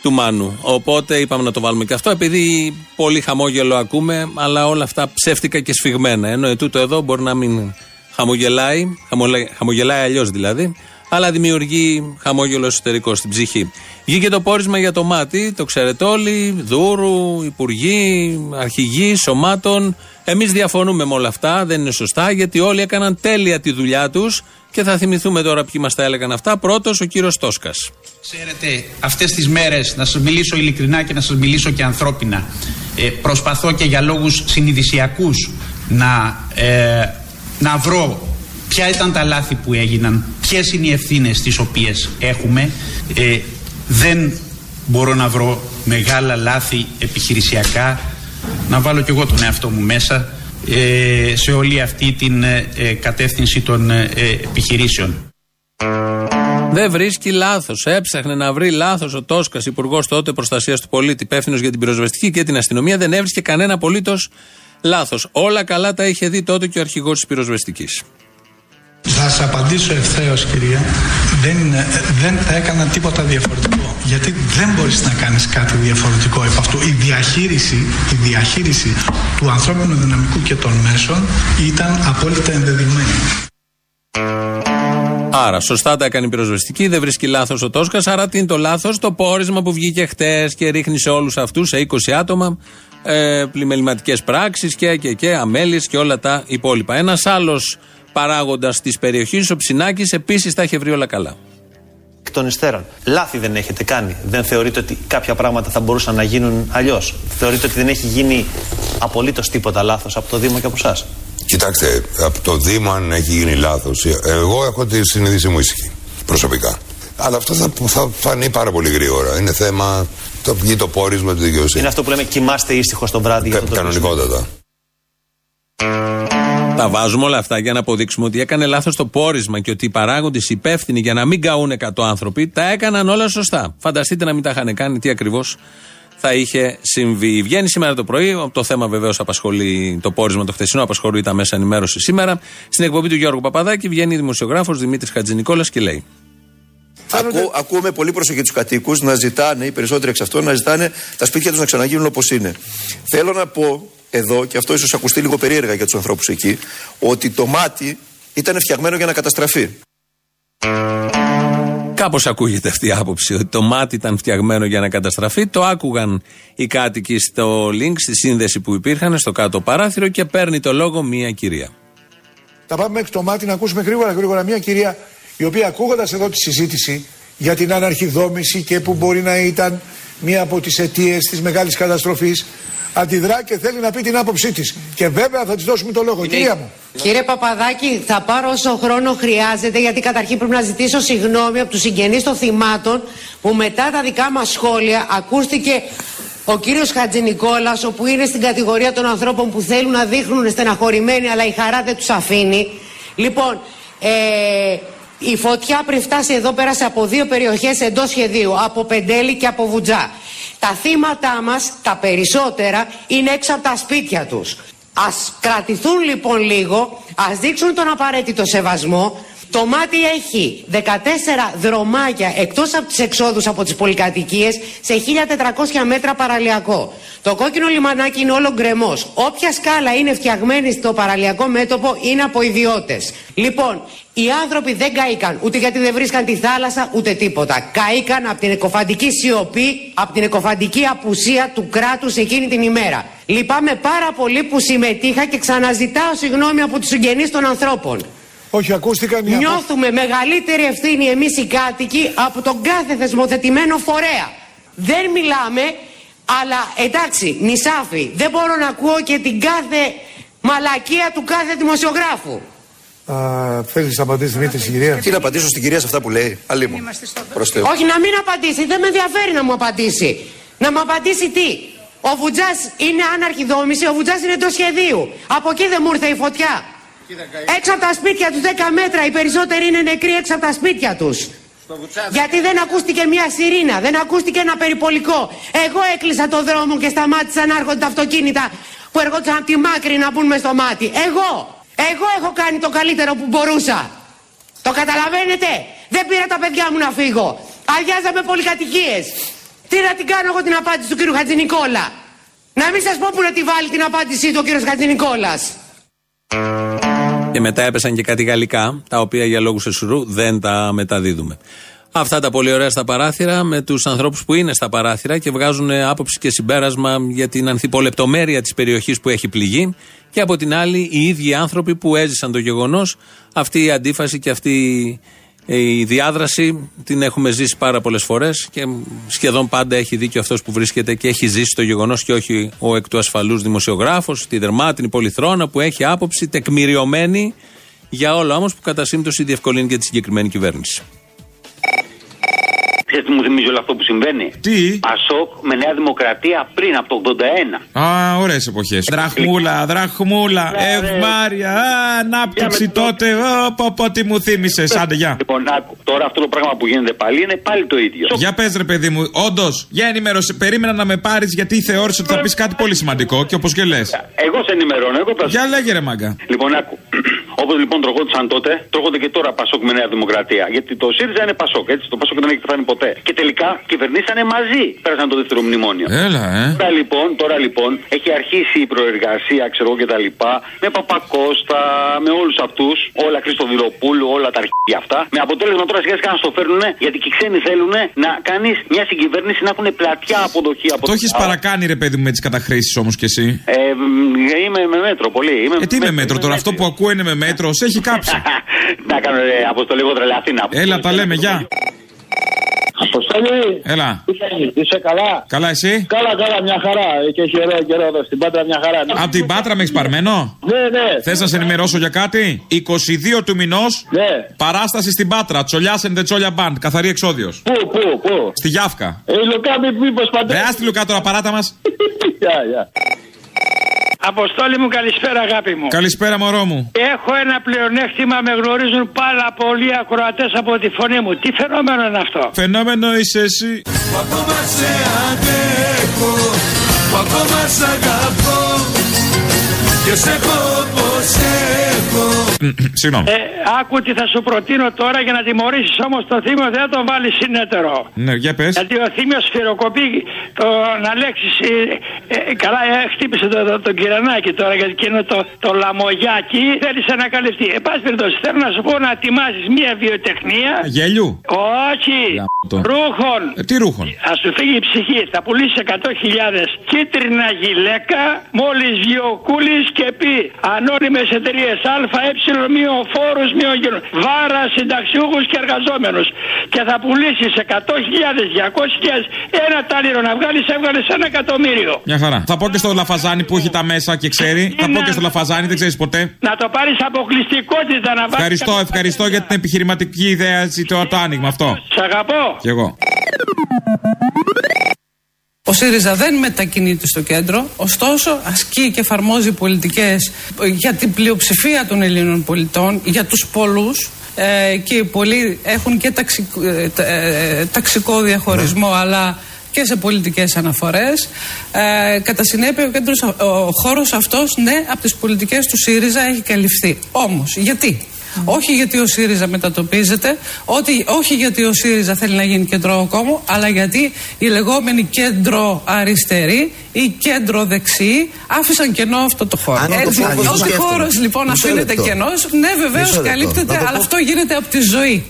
Speaker 6: Του Μάνου. Οπότε είπαμε να το βάλουμε και αυτό, επειδή πολύ χαμόγελο ακούμε, αλλά όλα αυτά ψεύτικα και σφιγμένα. Ενώ ετούτο εδώ μπορεί να μην χαμογελάει, χαμογελάει, χαμογελάει αλλιώς δηλαδή, αλλά δημιουργεί χαμόγελο εσωτερικό στην ψυχή. Βγήκε το πόρισμα για το μάτι, το ξέρετε όλοι, Δούρου, Υπουργοί, Αρχηγοί, Σωμάτων. Εμείς διαφωνούμε με όλα αυτά, δεν είναι σωστά, γιατί όλοι έκαναν τέλεια τη δουλειά τους και θα θυμηθούμε τώρα ποιοι μας τα έλεγαν αυτά. Πρώτος ο κύριος Τόσκας.
Speaker 24: Ξέρετε, αυτές τις μέρες, να σας μιλήσω ειλικρινά και να σας μιλήσω και ανθρώπινα, ε, προσπαθώ και για λόγους συνειδησιακούς να, ε, να βρω ποια ήταν τα λάθη που έγιναν, ποιες είναι οι ευθύνες τις οποίες έχουμε. Ε, δεν μπορώ να βρω μεγάλα λάθη επιχειρησιακά, να βάλω κι εγώ τον εαυτό μου μέσα ε, σε όλη αυτή την ε, ε, κατεύθυνση των επιχειρήσεων.
Speaker 6: Δεν βρίσκει λάθος. Έψαχνε να βρει λάθος ο Τόσκας, υπουργός τότε προστασίας του πολίτη, υπεύθυνος για την πυροσβεστική και την αστυνομία. Δεν έβρισκε κανένα απολύτως λάθος. Όλα καλά τα είχε δει τότε και ο αρχηγός της πυροσβεστικής.
Speaker 25: Θα σας απαντήσω ευθέως, κυρία. Δεν, δεν θα έκανα τίποτα διαφορετικό. Γιατί δεν μπορείς να κάνεις κάτι διαφορετικό επ' αυτού. Η διαχείριση, η διαχείριση του ανθρώπινου δυναμικού και των μέσων ήταν απόλυτα ενδεδειγμένη.
Speaker 6: Άρα, σωστά τα έκανε η πυροσβεστική, δεν βρίσκει λάθος ο Τόσκα. Άρα, τι είναι το λάθος, το πόρισμα που βγήκε χτες και ρίχνει σε όλους αυτούς, σε 20 άτομα, ε, πλημεληματικές πράξεις και, και, και αμέλειες και όλα τα υπόλοιπα. Ένας άλλος παράγοντας της περιοχής, ο Ψινάκης, επίσης τα είχε βρει όλα καλά.
Speaker 26: Εκ των υστέρων. Λάθη δεν έχετε κάνει. Δεν θεωρείτε ότι κάποια πράγματα θα μπορούσαν να γίνουν αλλιώς; Θεωρείτε ότι δεν έχει γίνει απολύτως τίποτα λάθος από το Δήμο και από εσάς;
Speaker 27: Κοιτάξτε, από το Δήμο, αν έχει γίνει λάθος, εγώ έχω τη συνείδηση μου ήσυχη. Προσωπικά. Αλλά αυτό θα, θα φανεί πάρα πολύ γρήγορα. Είναι θέμα. Το βγει το πόρισμα του δικαιοσύνη.
Speaker 26: Είναι αυτό που λέμε κοιμάστε ήσυχο το βράδυ για το
Speaker 27: Κανονικότατα.
Speaker 6: Τα βάζουμε όλα αυτά για να αποδείξουμε ότι έκανε λάθος το πόρισμα και ότι οι παράγοντες υπεύθυνοι για να μην καούν 100 άνθρωποι τα έκαναν όλα σωστά. Φανταστείτε να μην τα είχαν κάνει, τι ακριβώς θα είχε συμβεί. Βγαίνει σήμερα το πρωί, το θέμα βεβαίως απασχολεί το πόρισμα το χθεσινό, απασχολεί τα μέσα ενημέρωσης σήμερα. Στην εκπομπή του Γιώργου Παπαδάκη βγαίνει η δημοσιογράφος Δημήτρης Χατζηνικόλας και λέει.
Speaker 28: Ακού, ακούμε πολύ προσοχή τους κατοίκους να ζητάνε, οι περισσότεροι εξ αυτών, να ζητάνε τα σπίτια τους να ξαναγίνουν όπως είναι. Θέλω να πω εδώ, και αυτό ίσως ακουστεί λίγο περίεργα για τους ανθρώπους εκεί, ότι το μάτι ήταν φτιαγμένο για να καταστραφεί.
Speaker 6: Κάπως ακούγεται αυτή η άποψη ότι το μάτι ήταν φτιαγμένο για να καταστραφεί. Το άκουγαν οι κάτοικοι στο link, στη σύνδεση που υπήρχαν, στο κάτω παράθυρο και παίρνει το λόγο μία κυρία.
Speaker 29: Θα πάμε μέχρι το μάτι να ακούσουμε γρήγορα, γρήγορα μία κυρία η οποία ακούγοντας εδώ τη συζήτηση για την αναρχιδόμηση και που μπορεί να ήταν μία από τις αιτίες της μεγάλης καταστροφής, αντιδρά και θέλει να πει την άποψή της. Και βέβαια θα της δώσουμε το λόγο. Κυρία μου.
Speaker 30: Κύριε Παπαδάκη, θα πάρω όσο χρόνο χρειάζεται, γιατί καταρχήν πρέπει να ζητήσω συγγνώμη από τους συγγενείς των θυμάτων που μετά τα δικά μας σχόλια ακούστηκε ο κύριος Χατζηνικόλας, όπου είναι στην κατηγορία των ανθρώπων που θέλουν να δείχνουν στεναχωρημένοι, αλλά η χαρά δεν τους αφήνει. Λοιπόν, ε, η φωτιά πριν φτάσει εδώ πέρασε από δύο περιοχές εντός σχεδίου, από Πεντέλη και από Βουτζά. Τα θύματα μας, τα περισσότερα, είναι έξω από τα σπίτια τους. Ας κρατηθούν λοιπόν λίγο, ας δείξουν τον απαραίτητο σεβασμό Το μάτι έχει 14 δρομάκια εκτός από τις εξόδους από τις πολυκατοικίες σε 1400 μέτρα παραλιακό. Το κόκκινο λιμανάκι είναι όλο γκρεμός. Όποια σκάλα είναι φτιαγμένη στο παραλιακό μέτωπο είναι από ιδιώτες. Λοιπόν, οι άνθρωποι δεν καήκαν ούτε γιατί δεν βρίσκαν τη θάλασσα ούτε τίποτα. Καήκαν από την εκοφαντική σιωπή, από την εκοφαντική απουσία του κράτους εκείνη την ημέρα. Λυπάμαι πάρα πολύ που συμμετείχα και ξαναζητάω συγγνώμη από τους συγγενείς των ανθρώπων.
Speaker 8: Όχι, ακούστηκαν οι
Speaker 30: Νιώθουμε μεγαλύτερη ευθύνη εμείς οι κάτοικοι από τον κάθε θεσμοθετημένο φορέα. Δεν μιλάμε αλλά εντάξει, νησάφι, δεν μπορώ να ακούω και την κάθε μαλακία του κάθε δημοσιογράφου.
Speaker 8: Θέλεις να απαντήσεις Δημήτρη στην κυρίας;
Speaker 29: Τι να απαντήσω στην κυρία σε αυτά που λέει; Αλλή μου.
Speaker 30: Όχι, να μην απαντήσει. Δεν με ενδιαφέρει να μου απαντήσει. Να μου απαντήσει τι; Ο Βουτζά είναι άναρχη δόμηση, ο Βουτζά είναι το σχεδίου. Από εκεί δεν μου ήρθε η φωτιά. Έξω από τα σπίτια τους 10 μέτρα, οι περισσότεροι είναι νεκροί έξω από τα σπίτια τους. Γιατί δεν ακούστηκε μια σιρήνα, δεν ακούστηκε ένα περιπολικό. Εγώ έκλεισα το δρόμο και σταμάτησα να έρχονται τα αυτοκίνητα που έρχονταν από τη μάκρη να μπουν μες στο μάτι. Εγώ, εγώ έχω κάνει το καλύτερο που μπορούσα. Το καταλαβαίνετε; Δεν πήρα τα παιδιά μου να φύγω. Αδειάζαμε πολυκατοικίες. Τι να την κάνω εγώ την απάντηση του κύριου Χατζηνικόλα; Να μην σας πω που να τη βάλει την απάντησή του ο κύριος Χατζηνικόλας.
Speaker 6: Και μετά έπεσαν και κάτι γαλλικά, τα οποία για λόγους εσουρού δεν τα μεταδίδουμε. Αυτά τα πολύ ωραία στα παράθυρα με τους ανθρώπους που είναι στα παράθυρα και βγάζουν άποψη και συμπέρασμα για την ανθιπολεπτομέρεια της περιοχής που έχει πληγεί. Και από την άλλη, οι ίδιοι άνθρωποι που έζησαν το γεγονός, αυτή η αντίφαση και αυτή η διάδραση την έχουμε ζήσει πάρα πολλές φορές και σχεδόν πάντα έχει δίκιο αυτός που βρίσκεται και έχει ζήσει το γεγονός και όχι ο εκ του ασφαλούς δημοσιογράφος, τη δερμάτινη πολυθρόνα που έχει άποψη τεκμηριωμένη για όλα όμω που κατά σύμπτωση διευκολύνει και τη συγκεκριμένη κυβέρνηση.
Speaker 31: Ξέρετε τι μου θυμίζει όλο αυτό που συμβαίνει;
Speaker 20: Τι;
Speaker 31: Πασόκ με Νέα Δημοκρατία πριν από το 81.
Speaker 20: Α, ωραίες εποχές. Δραχμούλα, δραχμούλα, ευμάρια, ανάπτυξη τότε. Πω, πω, τι μου θύμισες, άντε γεια.
Speaker 31: Λοιπόν, άκου, τώρα αυτό το πράγμα που γίνεται πάλι είναι πάλι το ίδιο.
Speaker 20: Για πες, ρε παιδί μου, όντως, για ενημέρωση. Περίμενα να με πάρεις γιατί θεώρησε ότι θα πεις κάτι πολύ σημαντικό και όπως και λες.
Speaker 31: Εγώ σε ενημερώνω, εγώ
Speaker 20: Για λέγε, ρε μάγκα.
Speaker 31: Λοιπόν, άκου. Όπως λοιπόν τρογόντουσαν τότε, τρώγονται και τώρα Πασόκ με Νέα Δημοκρατία. Γιατί το ΣΥΡΙΖΑ είναι Πασόκ, έτσι. Το Πασόκ δεν έχει πεθάνει ποτέ. Και τελικά κυβερνήσανε μαζί. Πέρασαν το δεύτερο μνημόνιο.
Speaker 20: Έλα, ε.
Speaker 31: Τώρα λοιπόν, τώρα λοιπόν έχει αρχίσει η προεργασία, ξέρω εγώ και τα λοιπά. Με Παπακώστα, με όλους αυτούς. Όλα Χριστοδηλοπούλου, όλα τα αρχεία αυτά. Με αποτέλεσμα τώρα σιγά σιγά να στο φέρνουν γιατί και οι ξένοι θέλουν να κάνεις μια συγκυβέρνηση να έχουν πλατιά αποδοχή από
Speaker 20: Το έχεις παρακάνει, ρε παιδί μου, με τις καταχρήσεις όμως κι εσύ;
Speaker 31: Ε, είμαι με μέτρο πολύ. Είμαι
Speaker 20: ε, τι με μέτρο τώρα, αυτό που ακούω είναι με μέτρο, σε έχει κάψει.
Speaker 31: να κάνω ρε, αποστολή εγώ τρελαθή να
Speaker 20: Έλα, τα λέμε, γεια.
Speaker 32: Αποστόλη.
Speaker 20: Έλα.
Speaker 32: Είσαι καλά;
Speaker 20: Καλά, εσύ;
Speaker 32: Καλά, καλά, μια χαρά. Και έχει ωραίο καιρό εδώ στην Πάτρα, μια χαρά.
Speaker 20: Από την Πάτρα με έχεις παρμένο;
Speaker 32: Ναι, ναι.
Speaker 20: Θες να σε ενημερώσω για κάτι; 22 του μηνός.
Speaker 32: Ναι.
Speaker 20: Παράσταση στην Πάτρα. Τσολιά and the Τσόλια Band. Καθαρή εξόδιος.
Speaker 32: Πού, πού, πού;
Speaker 20: Στη Γιάφκα.
Speaker 32: Ε, Λουκά, μήπως παντού.
Speaker 20: Ρε, άστι Λουκά τώρα παράτα μας.
Speaker 32: Γεια, γεια.
Speaker 33: Αποστόλη μου, καλησπέρα, αγάπη μου.
Speaker 20: Καλησπέρα, μωρό μου.
Speaker 33: Έχω ένα πλεονέκτημα, με γνωρίζουν πάρα πολλοί ακροατές από τη φωνή μου. Τι φαινόμενο είναι αυτό;
Speaker 20: Φαινόμενο είσαι εσύ.
Speaker 34: Που ακόμα σε αντέχω, που ακόμα σ' αγαπώ και σε έχω όπως έχω.
Speaker 20: Συγγνώμη.
Speaker 33: Ε, άκου τι θα σου προτείνω τώρα για να τιμωρήσεις όμως το θύμιο, δεν θα τον βάλεις συνέτερο.
Speaker 20: Ναι, για πες.
Speaker 33: Γιατί ο θύμιος σφυροκοπεί τον Αλέξης. Ε, ε, καλά, ε, χτύπησε τον το, το κυρανάκι τώρα γιατί εκείνο το, το λαμογιάκι θέλησε να καλυφθεί. Ε, πάση περιπτώσει, θέλω να σου πω να ετοιμάσεις μια βιοτεχνία.
Speaker 20: Γέλιου.
Speaker 33: Όχι.
Speaker 20: Γαμώτο.
Speaker 33: Ρούχων.
Speaker 20: Ε, τι ρούχων;
Speaker 33: Θα σου φύγει η ψυχή. Θα πουλήσει 100.000 κίτρινα γυλαίκα μόλις βγει ο Κούλης και πει ανώνυμε εταιρείες ΑΕ μείω φόρους μείω γύρω. Βάρα συνταξιούχους και εργαζόμενους. Και θα πουλήσεις 100.000, 200.000 ένα τάλιρο να βγάλεις, έβγαλες ένα εκατομμύριο.
Speaker 20: Μια χαρά. Θα πω και στο Λαφαζάνι που έχει τα μέσα και ξέρει. Θα πω και στο Λαφαζάνι, δεν ξέρεις ποτέ.
Speaker 33: Να το πάρεις αποκλειστικότητα να βάλεις.
Speaker 20: Ευχαριστώ, ευχαριστώ για την επιχειρηματική ιδέα, το, το άνοιγμα αυτό.
Speaker 33: Σ' αγαπώ.
Speaker 20: Κι εγώ.
Speaker 35: Ο ΣΥΡΙΖΑ δεν μετακινείται στο κέντρο, ωστόσο ασκεί και εφαρμόζει πολιτικές για την πλειοψηφία των Ελλήνων πολιτών, για τους πολλούς ε, και οι πολλοί έχουν και ταξικ, ε, ε, ταξικό διαχωρισμό αλλά και σε πολιτικές αναφορές. Ε, κατά συνέπεια ο, κέντρος, ο χώρος αυτός ναι από τις πολιτικές του ΣΥΡΙΖΑ έχει καλυφθεί. Όμως γιατί; Όχι γιατί ο ΣΥΡΙΖΑ μετατοπίζεται, ότι, όχι γιατί ο ΣΥΡΙΖΑ θέλει να γίνει κεντρό κόμμα, αλλά γιατί οι λεγόμενοι κέντρο αριστεροί ή κέντρο δεξιοί άφησαν κενό αυτό το χώρο.
Speaker 4: Αν το
Speaker 35: Έτσι,
Speaker 4: πω,
Speaker 35: Ότι
Speaker 4: σκέφτομαι.
Speaker 35: χώρος λοιπόν
Speaker 4: Μισό
Speaker 35: αφήνεται
Speaker 4: λεπτό.
Speaker 35: κενός, ναι βεβαίως
Speaker 4: Μισό λεπτό.
Speaker 35: καλύπτεται,
Speaker 4: Να το
Speaker 35: αλλά
Speaker 4: πω.
Speaker 35: αυτό γίνεται από τη ζωή.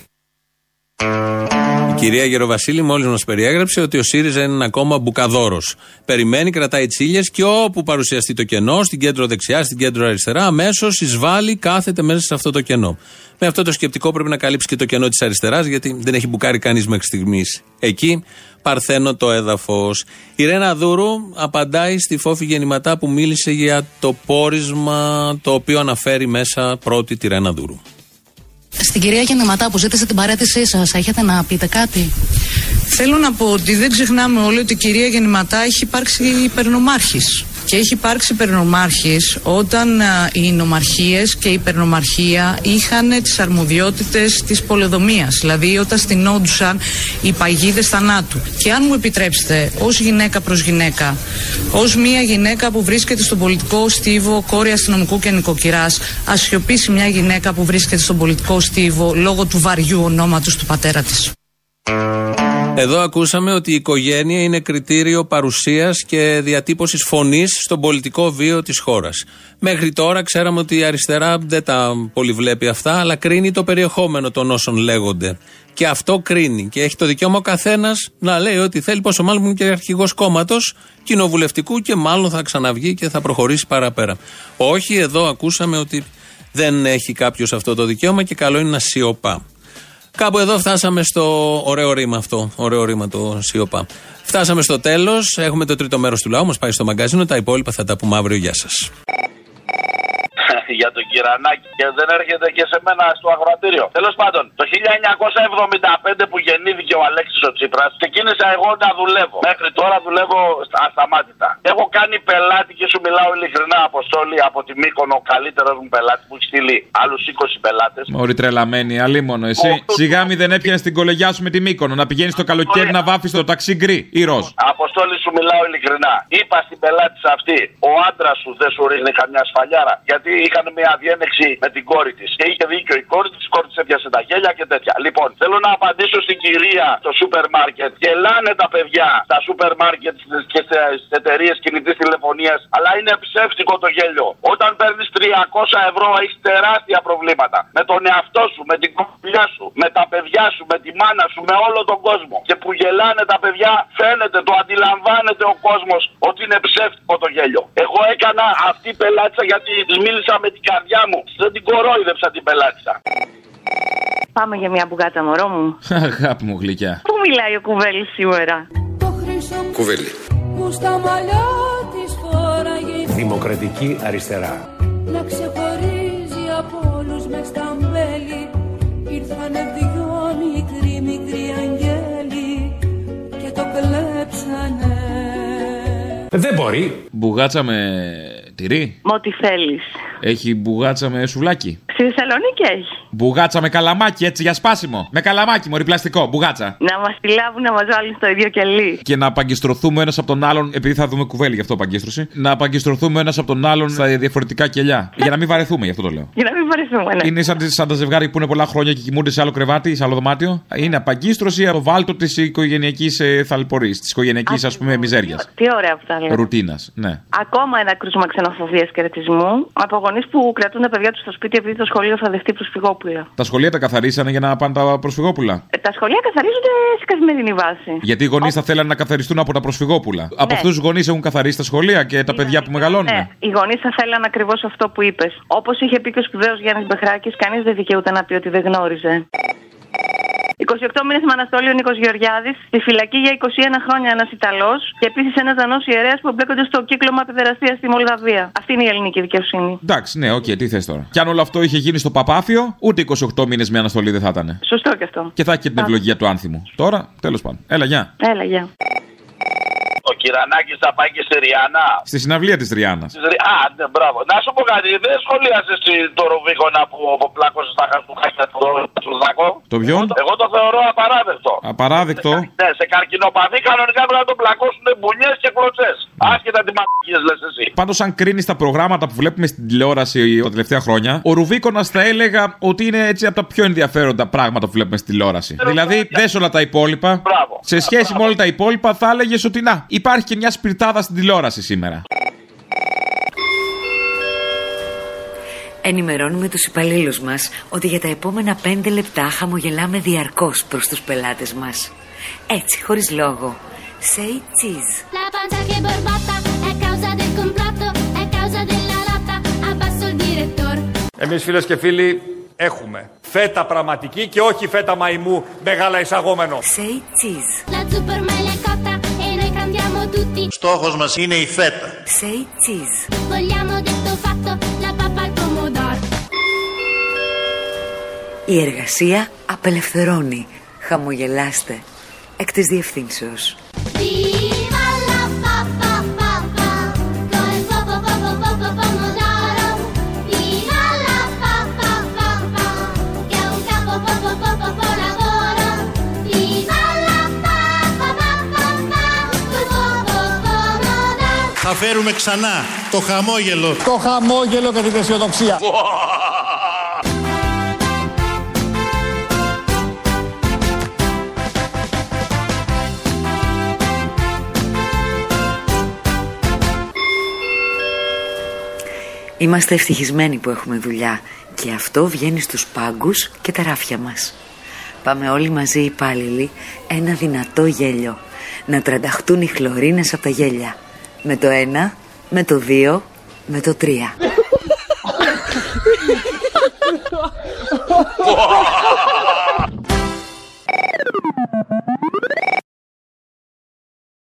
Speaker 6: Η κυρία Γεροβασίλη μόλις μας περιέγραψε ότι ο ΣΥΡΙΖΑ είναι ένα κόμμα μπουκαδόρος. Περιμένει, κρατάει τσίλε και όπου παρουσιαστεί το κενό, στην κέντρο δεξιά, στην κέντρο αριστερά, αμέσως εισβάλλει, κάθεται μέσα σε αυτό το κενό. Με αυτό το σκεπτικό πρέπει να καλύψει και το κενό της αριστεράς, γιατί δεν έχει μπουκάρει κανείς μέχρι στιγμής. Εκεί παρθένω το έδαφος. Η Ρένα Δούρου απαντάει στη φόφη γεννηματά που μίλησε για το πόρισμα το οποίο αναφέρει μέσα πρώτη τη Ρένα Δούρου.
Speaker 36: Στην κυρία Γεννηματά που ζήτησε την παρέτησή σας, έχετε να πείτε κάτι;
Speaker 24: Θέλω να πω ότι δεν ξεχνάμε όλοι ότι η κυρία Γεννηματά έχει υπάρξει υπερνομάρχης. Και έχει υπάρξει υπερνομάρχης όταν α, οι νομαρχίες και η υπερνομαρχία είχαν τις αρμοδιότητες της πολεοδομίας. Δηλαδή όταν στηνόντουσαν οι παγίδες θανάτου. Και αν μου επιτρέψετε, ως γυναίκα προς γυναίκα, ως μια γυναίκα που βρίσκεται στον πολιτικό στίβο κόρη αστυνομικού και νοικοκυράς, ας σιωπήσει μια γυναίκα που βρίσκεται στον πολιτικό στίβο λόγω του βαριού ονόματος του πατέρα της.
Speaker 6: Εδώ ακούσαμε ότι η οικογένεια είναι κριτήριο παρουσίας και διατύπωσης φωνής στον πολιτικό βίο της χώρας. Μέχρι τώρα ξέραμε ότι η αριστερά δεν τα πολύ βλέπει αυτά, αλλά κρίνει το περιεχόμενο των όσων λέγονται. Και αυτό κρίνει. Και έχει το δικαίωμα ο καθένας να λέει ό,τι θέλει, πόσο μάλλον που είναι και αρχηγός κόμματος κοινοβουλευτικού και μάλλον θα ξαναβγεί και θα προχωρήσει παραπέρα. Όχι, εδώ ακούσαμε ότι δεν έχει κάποιος αυτό το δικαίωμα και καλό είναι να σιωπά. Κάπου εδώ φτάσαμε στο ωραίο ρήμα αυτό. Ωραίο ρήμα το σιωπά. Φτάσαμε στο τέλος. Έχουμε το τρίτο μέρος του λαού. Μας πάει στο μαγκαζίνο. Τα υπόλοιπα θα τα πούμε αύριο. Γεια σας.
Speaker 37: Για τον Κυρανάκη και δεν έρχεται και σε μένα στο αγροατήριο. Τέλος πάντων, το 1975 που γεννήθηκε ο Αλέξης ο Τσίπρας, ξεκίνησα εγώ να δουλεύω. Μέχρι τώρα δουλεύω στα- ασταμάτητα. Έχω κάνει πελάτη και σου μιλάω ειλικρινά, Αποστόλη, από τη Μύκονο, ο καλύτερός μου πελάτης που έχει στείλει άλλους 20 πελάτες.
Speaker 20: Μωρή τρελαμένη, αλίμονο εσύ. Σιγά μη δεν έπιανε την κολεγιά σου με τη Μύκονο να πηγαίνεις το καλοκαίρι να βάφεις το ταξί γκρι ή ροζ.
Speaker 37: Αποστόλη σου μιλάω ειλικρινά. Είπα στην πελάτη αυτή, ο άντρας σου δεν σου ρίχνει καμιά σφαλιάρα. Γιατί είχαν μια διένεξη με την κόρη της. Και είχε δίκιο η κόρη της, η κόρη της έπιασε τα γέλια και τέτοια. Λοιπόν, θέλω να απαντήσω στην κυρία στο σούπερ μάρκετ. Γελάνε τα παιδιά στα σούπερ μάρκετ και στις εταιρείες κινητής τηλεφωνίας. Αλλά είναι ψεύτικο το γέλιο. Όταν παίρνεις 300 ευρώ έχεις τεράστια προβλήματα. Με τον εαυτό σου, με την κοπηλιά σου, με τα παιδιά σου, με τη μάνα σου, με όλο τον κόσμο. Και που γελάνε τα παιδιά, φαίνεται, το αντιλαμβάνεται ο κόσμος ότι είναι ψεύτικο το γέλιο. Εγώ έκανα αυτή η πελάτησα γιατί τη μίλησα με την καρδιά μου. Δεν την κορόιδεψα την πελάτησα.
Speaker 38: Πάμε για μια μπουγάτσα, μωρό μου.
Speaker 20: Αγάπη μου γλυκιά.
Speaker 38: Πού μιλάει ο κουβέλη σήμερα;
Speaker 27: Κουβέλη.
Speaker 39: που στα μαλλιά της φόραγε
Speaker 40: Δημοκρατική αριστερά.
Speaker 39: να ξεχωρίζει από όλους μες στα μέλη ήρθανε δυο μικροί μικροί αγγέλοι και το κλέψανε
Speaker 20: Δεν μπορεί. Μπουγάτσα με τυρί.
Speaker 38: Μ' ό,τι θέλεις.
Speaker 20: Έχει μπουγάτσα με σουβλάκι.
Speaker 38: Στη Θεσσαλονίκη έχει.
Speaker 20: Μπουγάτσα με καλαμάκι έτσι για σπάσιμο. Με καλαμάκι, μωρή πλαστικό, μπουγάτσα.
Speaker 38: Να μας τη λάβουν να μας βάλουν στο ίδιο κελί.
Speaker 20: Και να απαγκιστρωθούμε ένας από τον άλλον, επειδή θα δούμε κουβέλη γι' αυτό απαγκίστρωση. Να απαγκιστρωθούμε ένας από τον άλλον στα διαφορετικά κελιά. Για να μην βαρεθούμε, γι' αυτό το λέω.
Speaker 38: Για να μην βαρεθούμε, ναι.
Speaker 20: Είναι σαν, σαν τα ζευγάρι που είναι πολλά χρόνια και κοιμούνται σε άλλο κρεβάτι, σε άλλο δωμάτιο. Είναι απαγκίστρωση από βάλτο της οικογενειακής ε, θαλπορής, της οικογενειακής α πούμε μιζέριας.
Speaker 38: Τι ωραία αυτά λέω.
Speaker 20: Ρουτίνας, ναι.
Speaker 38: Ακόμα ένα κρούσμα ξενοφοβίας και ρετισμού από γονείς που κρατούν τα παιδιά τους στο σπίτι επειδή το σχολείο θα δεχτεί προσφυγόπουλα.
Speaker 20: Τα σχολεία τα καθαρίσανε για να πάνε τα προσφυγόπουλα;
Speaker 38: Ε, τα σχολεία καθαρίζονται σε καθημερινή βάση.
Speaker 20: Γιατί οι γονείς θα θέλανε να καθαριστούν από τα προσφυγόπουλα. Από αυτούς τους γονείς έχουν καθαρίσει τα σχολεία και τα παιδιά που μεγαλώνουν;
Speaker 38: Ναι, οι γονείς θα θέλαν ακριβώς αυτό που είπες. Όπως είχε πει και ο σπουδαίος Γιάννης Μπεχράκης, κανείς δεν δικαιούται να πει ότι δεν γνώριζε. 28 μήνες με αναστολή ο Νίκος Γεωργιάδης, στη φυλακή για 21 χρόνια ένας Ιταλός και επίσης ένας Δανός ιερέας που εμπλέκονται στο κύκλωμα παιδεραστία στη Μολδαβία. Αυτή είναι η ελληνική δικαιοσύνη.
Speaker 20: Εντάξει, ναι, οκ, τι θες τώρα. Κι αν όλο αυτό είχε γίνει στο Παπάφιο, ούτε 28 μήνες με αναστολή δεν θα ήταν.
Speaker 38: Σωστό και αυτό.
Speaker 20: Και θα έχει και την
Speaker 38: Α.
Speaker 20: ευλογία του Άνθιμου. Τώρα, τέλος πάντων. Έλα, γεια.
Speaker 38: Έλα, γεια.
Speaker 37: Ο Κυρανάκης θα πάει και στη Rihanna.
Speaker 20: Στη συναυλία της Rihanna.
Speaker 37: Στις Ρι- Α, ναι, μπράβο. Να σου πω κάτι, δεν σχολίασες εσύ το Ρουβίκωνα που πλάκωσε στα χαρτούχάκια του του Δάκο.
Speaker 20: Το ποιον;
Speaker 37: Εγώ το θεωρώ απαράδεκτο.
Speaker 20: Απαράδεκτο.
Speaker 37: Ναι, σε καρκινοπαθή κανονικά πρέπει να τον πλακώσουν μπουνιές και κλωτσές. Άσχετα τι μαγικίε λες εσύ.
Speaker 20: Πάντως, αν κρίνεις τα προγράμματα που βλέπουμε στην τηλεόραση τα τελευταία χρόνια, ο Ρουβίκονας θα έλεγα ότι είναι έτσι από τα πιο ενδιαφέροντα πράγματα που βλέπουμε στην τηλεόραση. Δηλαδή, δες όλα τα υπόλοιπα. Σε σχέση με όλα τα υπόλοιπα, θα έλεγες ότι να, υπάρχει και μια σπιρτάδα στην τηλεόραση σήμερα.
Speaker 10: Ενημερώνουμε τους υπαλλήλους μας ότι για τα επόμενα πέντε λεπτά χαμογελάμε διαρκώς προς τους πελάτες μας. Έτσι, χωρίς λόγο. Say cheese.
Speaker 13: La pancia che borbotta è causa del complotto, è causa della lotta, abbasso il direttore.
Speaker 12: Εμείς φίλες και φίλοι έχουμε φέτα πραγματική και όχι φέτα μαϊμού μεγάλα εισαγόμενο.
Speaker 10: Say cheese.
Speaker 13: La zucchero è cotta e noi cantiamo tutti.
Speaker 12: Στόχος μας είναι η φέτα.
Speaker 10: Say cheese.
Speaker 13: Vogliamo detto fatto, la pappa al pomodoro.
Speaker 10: Η εργασία απελευθερώνει. Χαμογελάστε. Εκ της διευθύνσεως.
Speaker 41: Θα φέρουμε ξανά το χαμόγελο. Το χαμόγελο και την αισιοδοξία.
Speaker 10: Είμαστε ευτυχισμένοι που έχουμε δουλειά και αυτό βγαίνει στους πάγκους και τα ράφια μας. Πάμε όλοι μαζί οι υπάλληλοι ένα δυνατό γέλιο. Να τρανταχτούν οι χλωρίνες από τα γέλια. Με το ένα, με το δύο, με το τρία.
Speaker 13: Wow.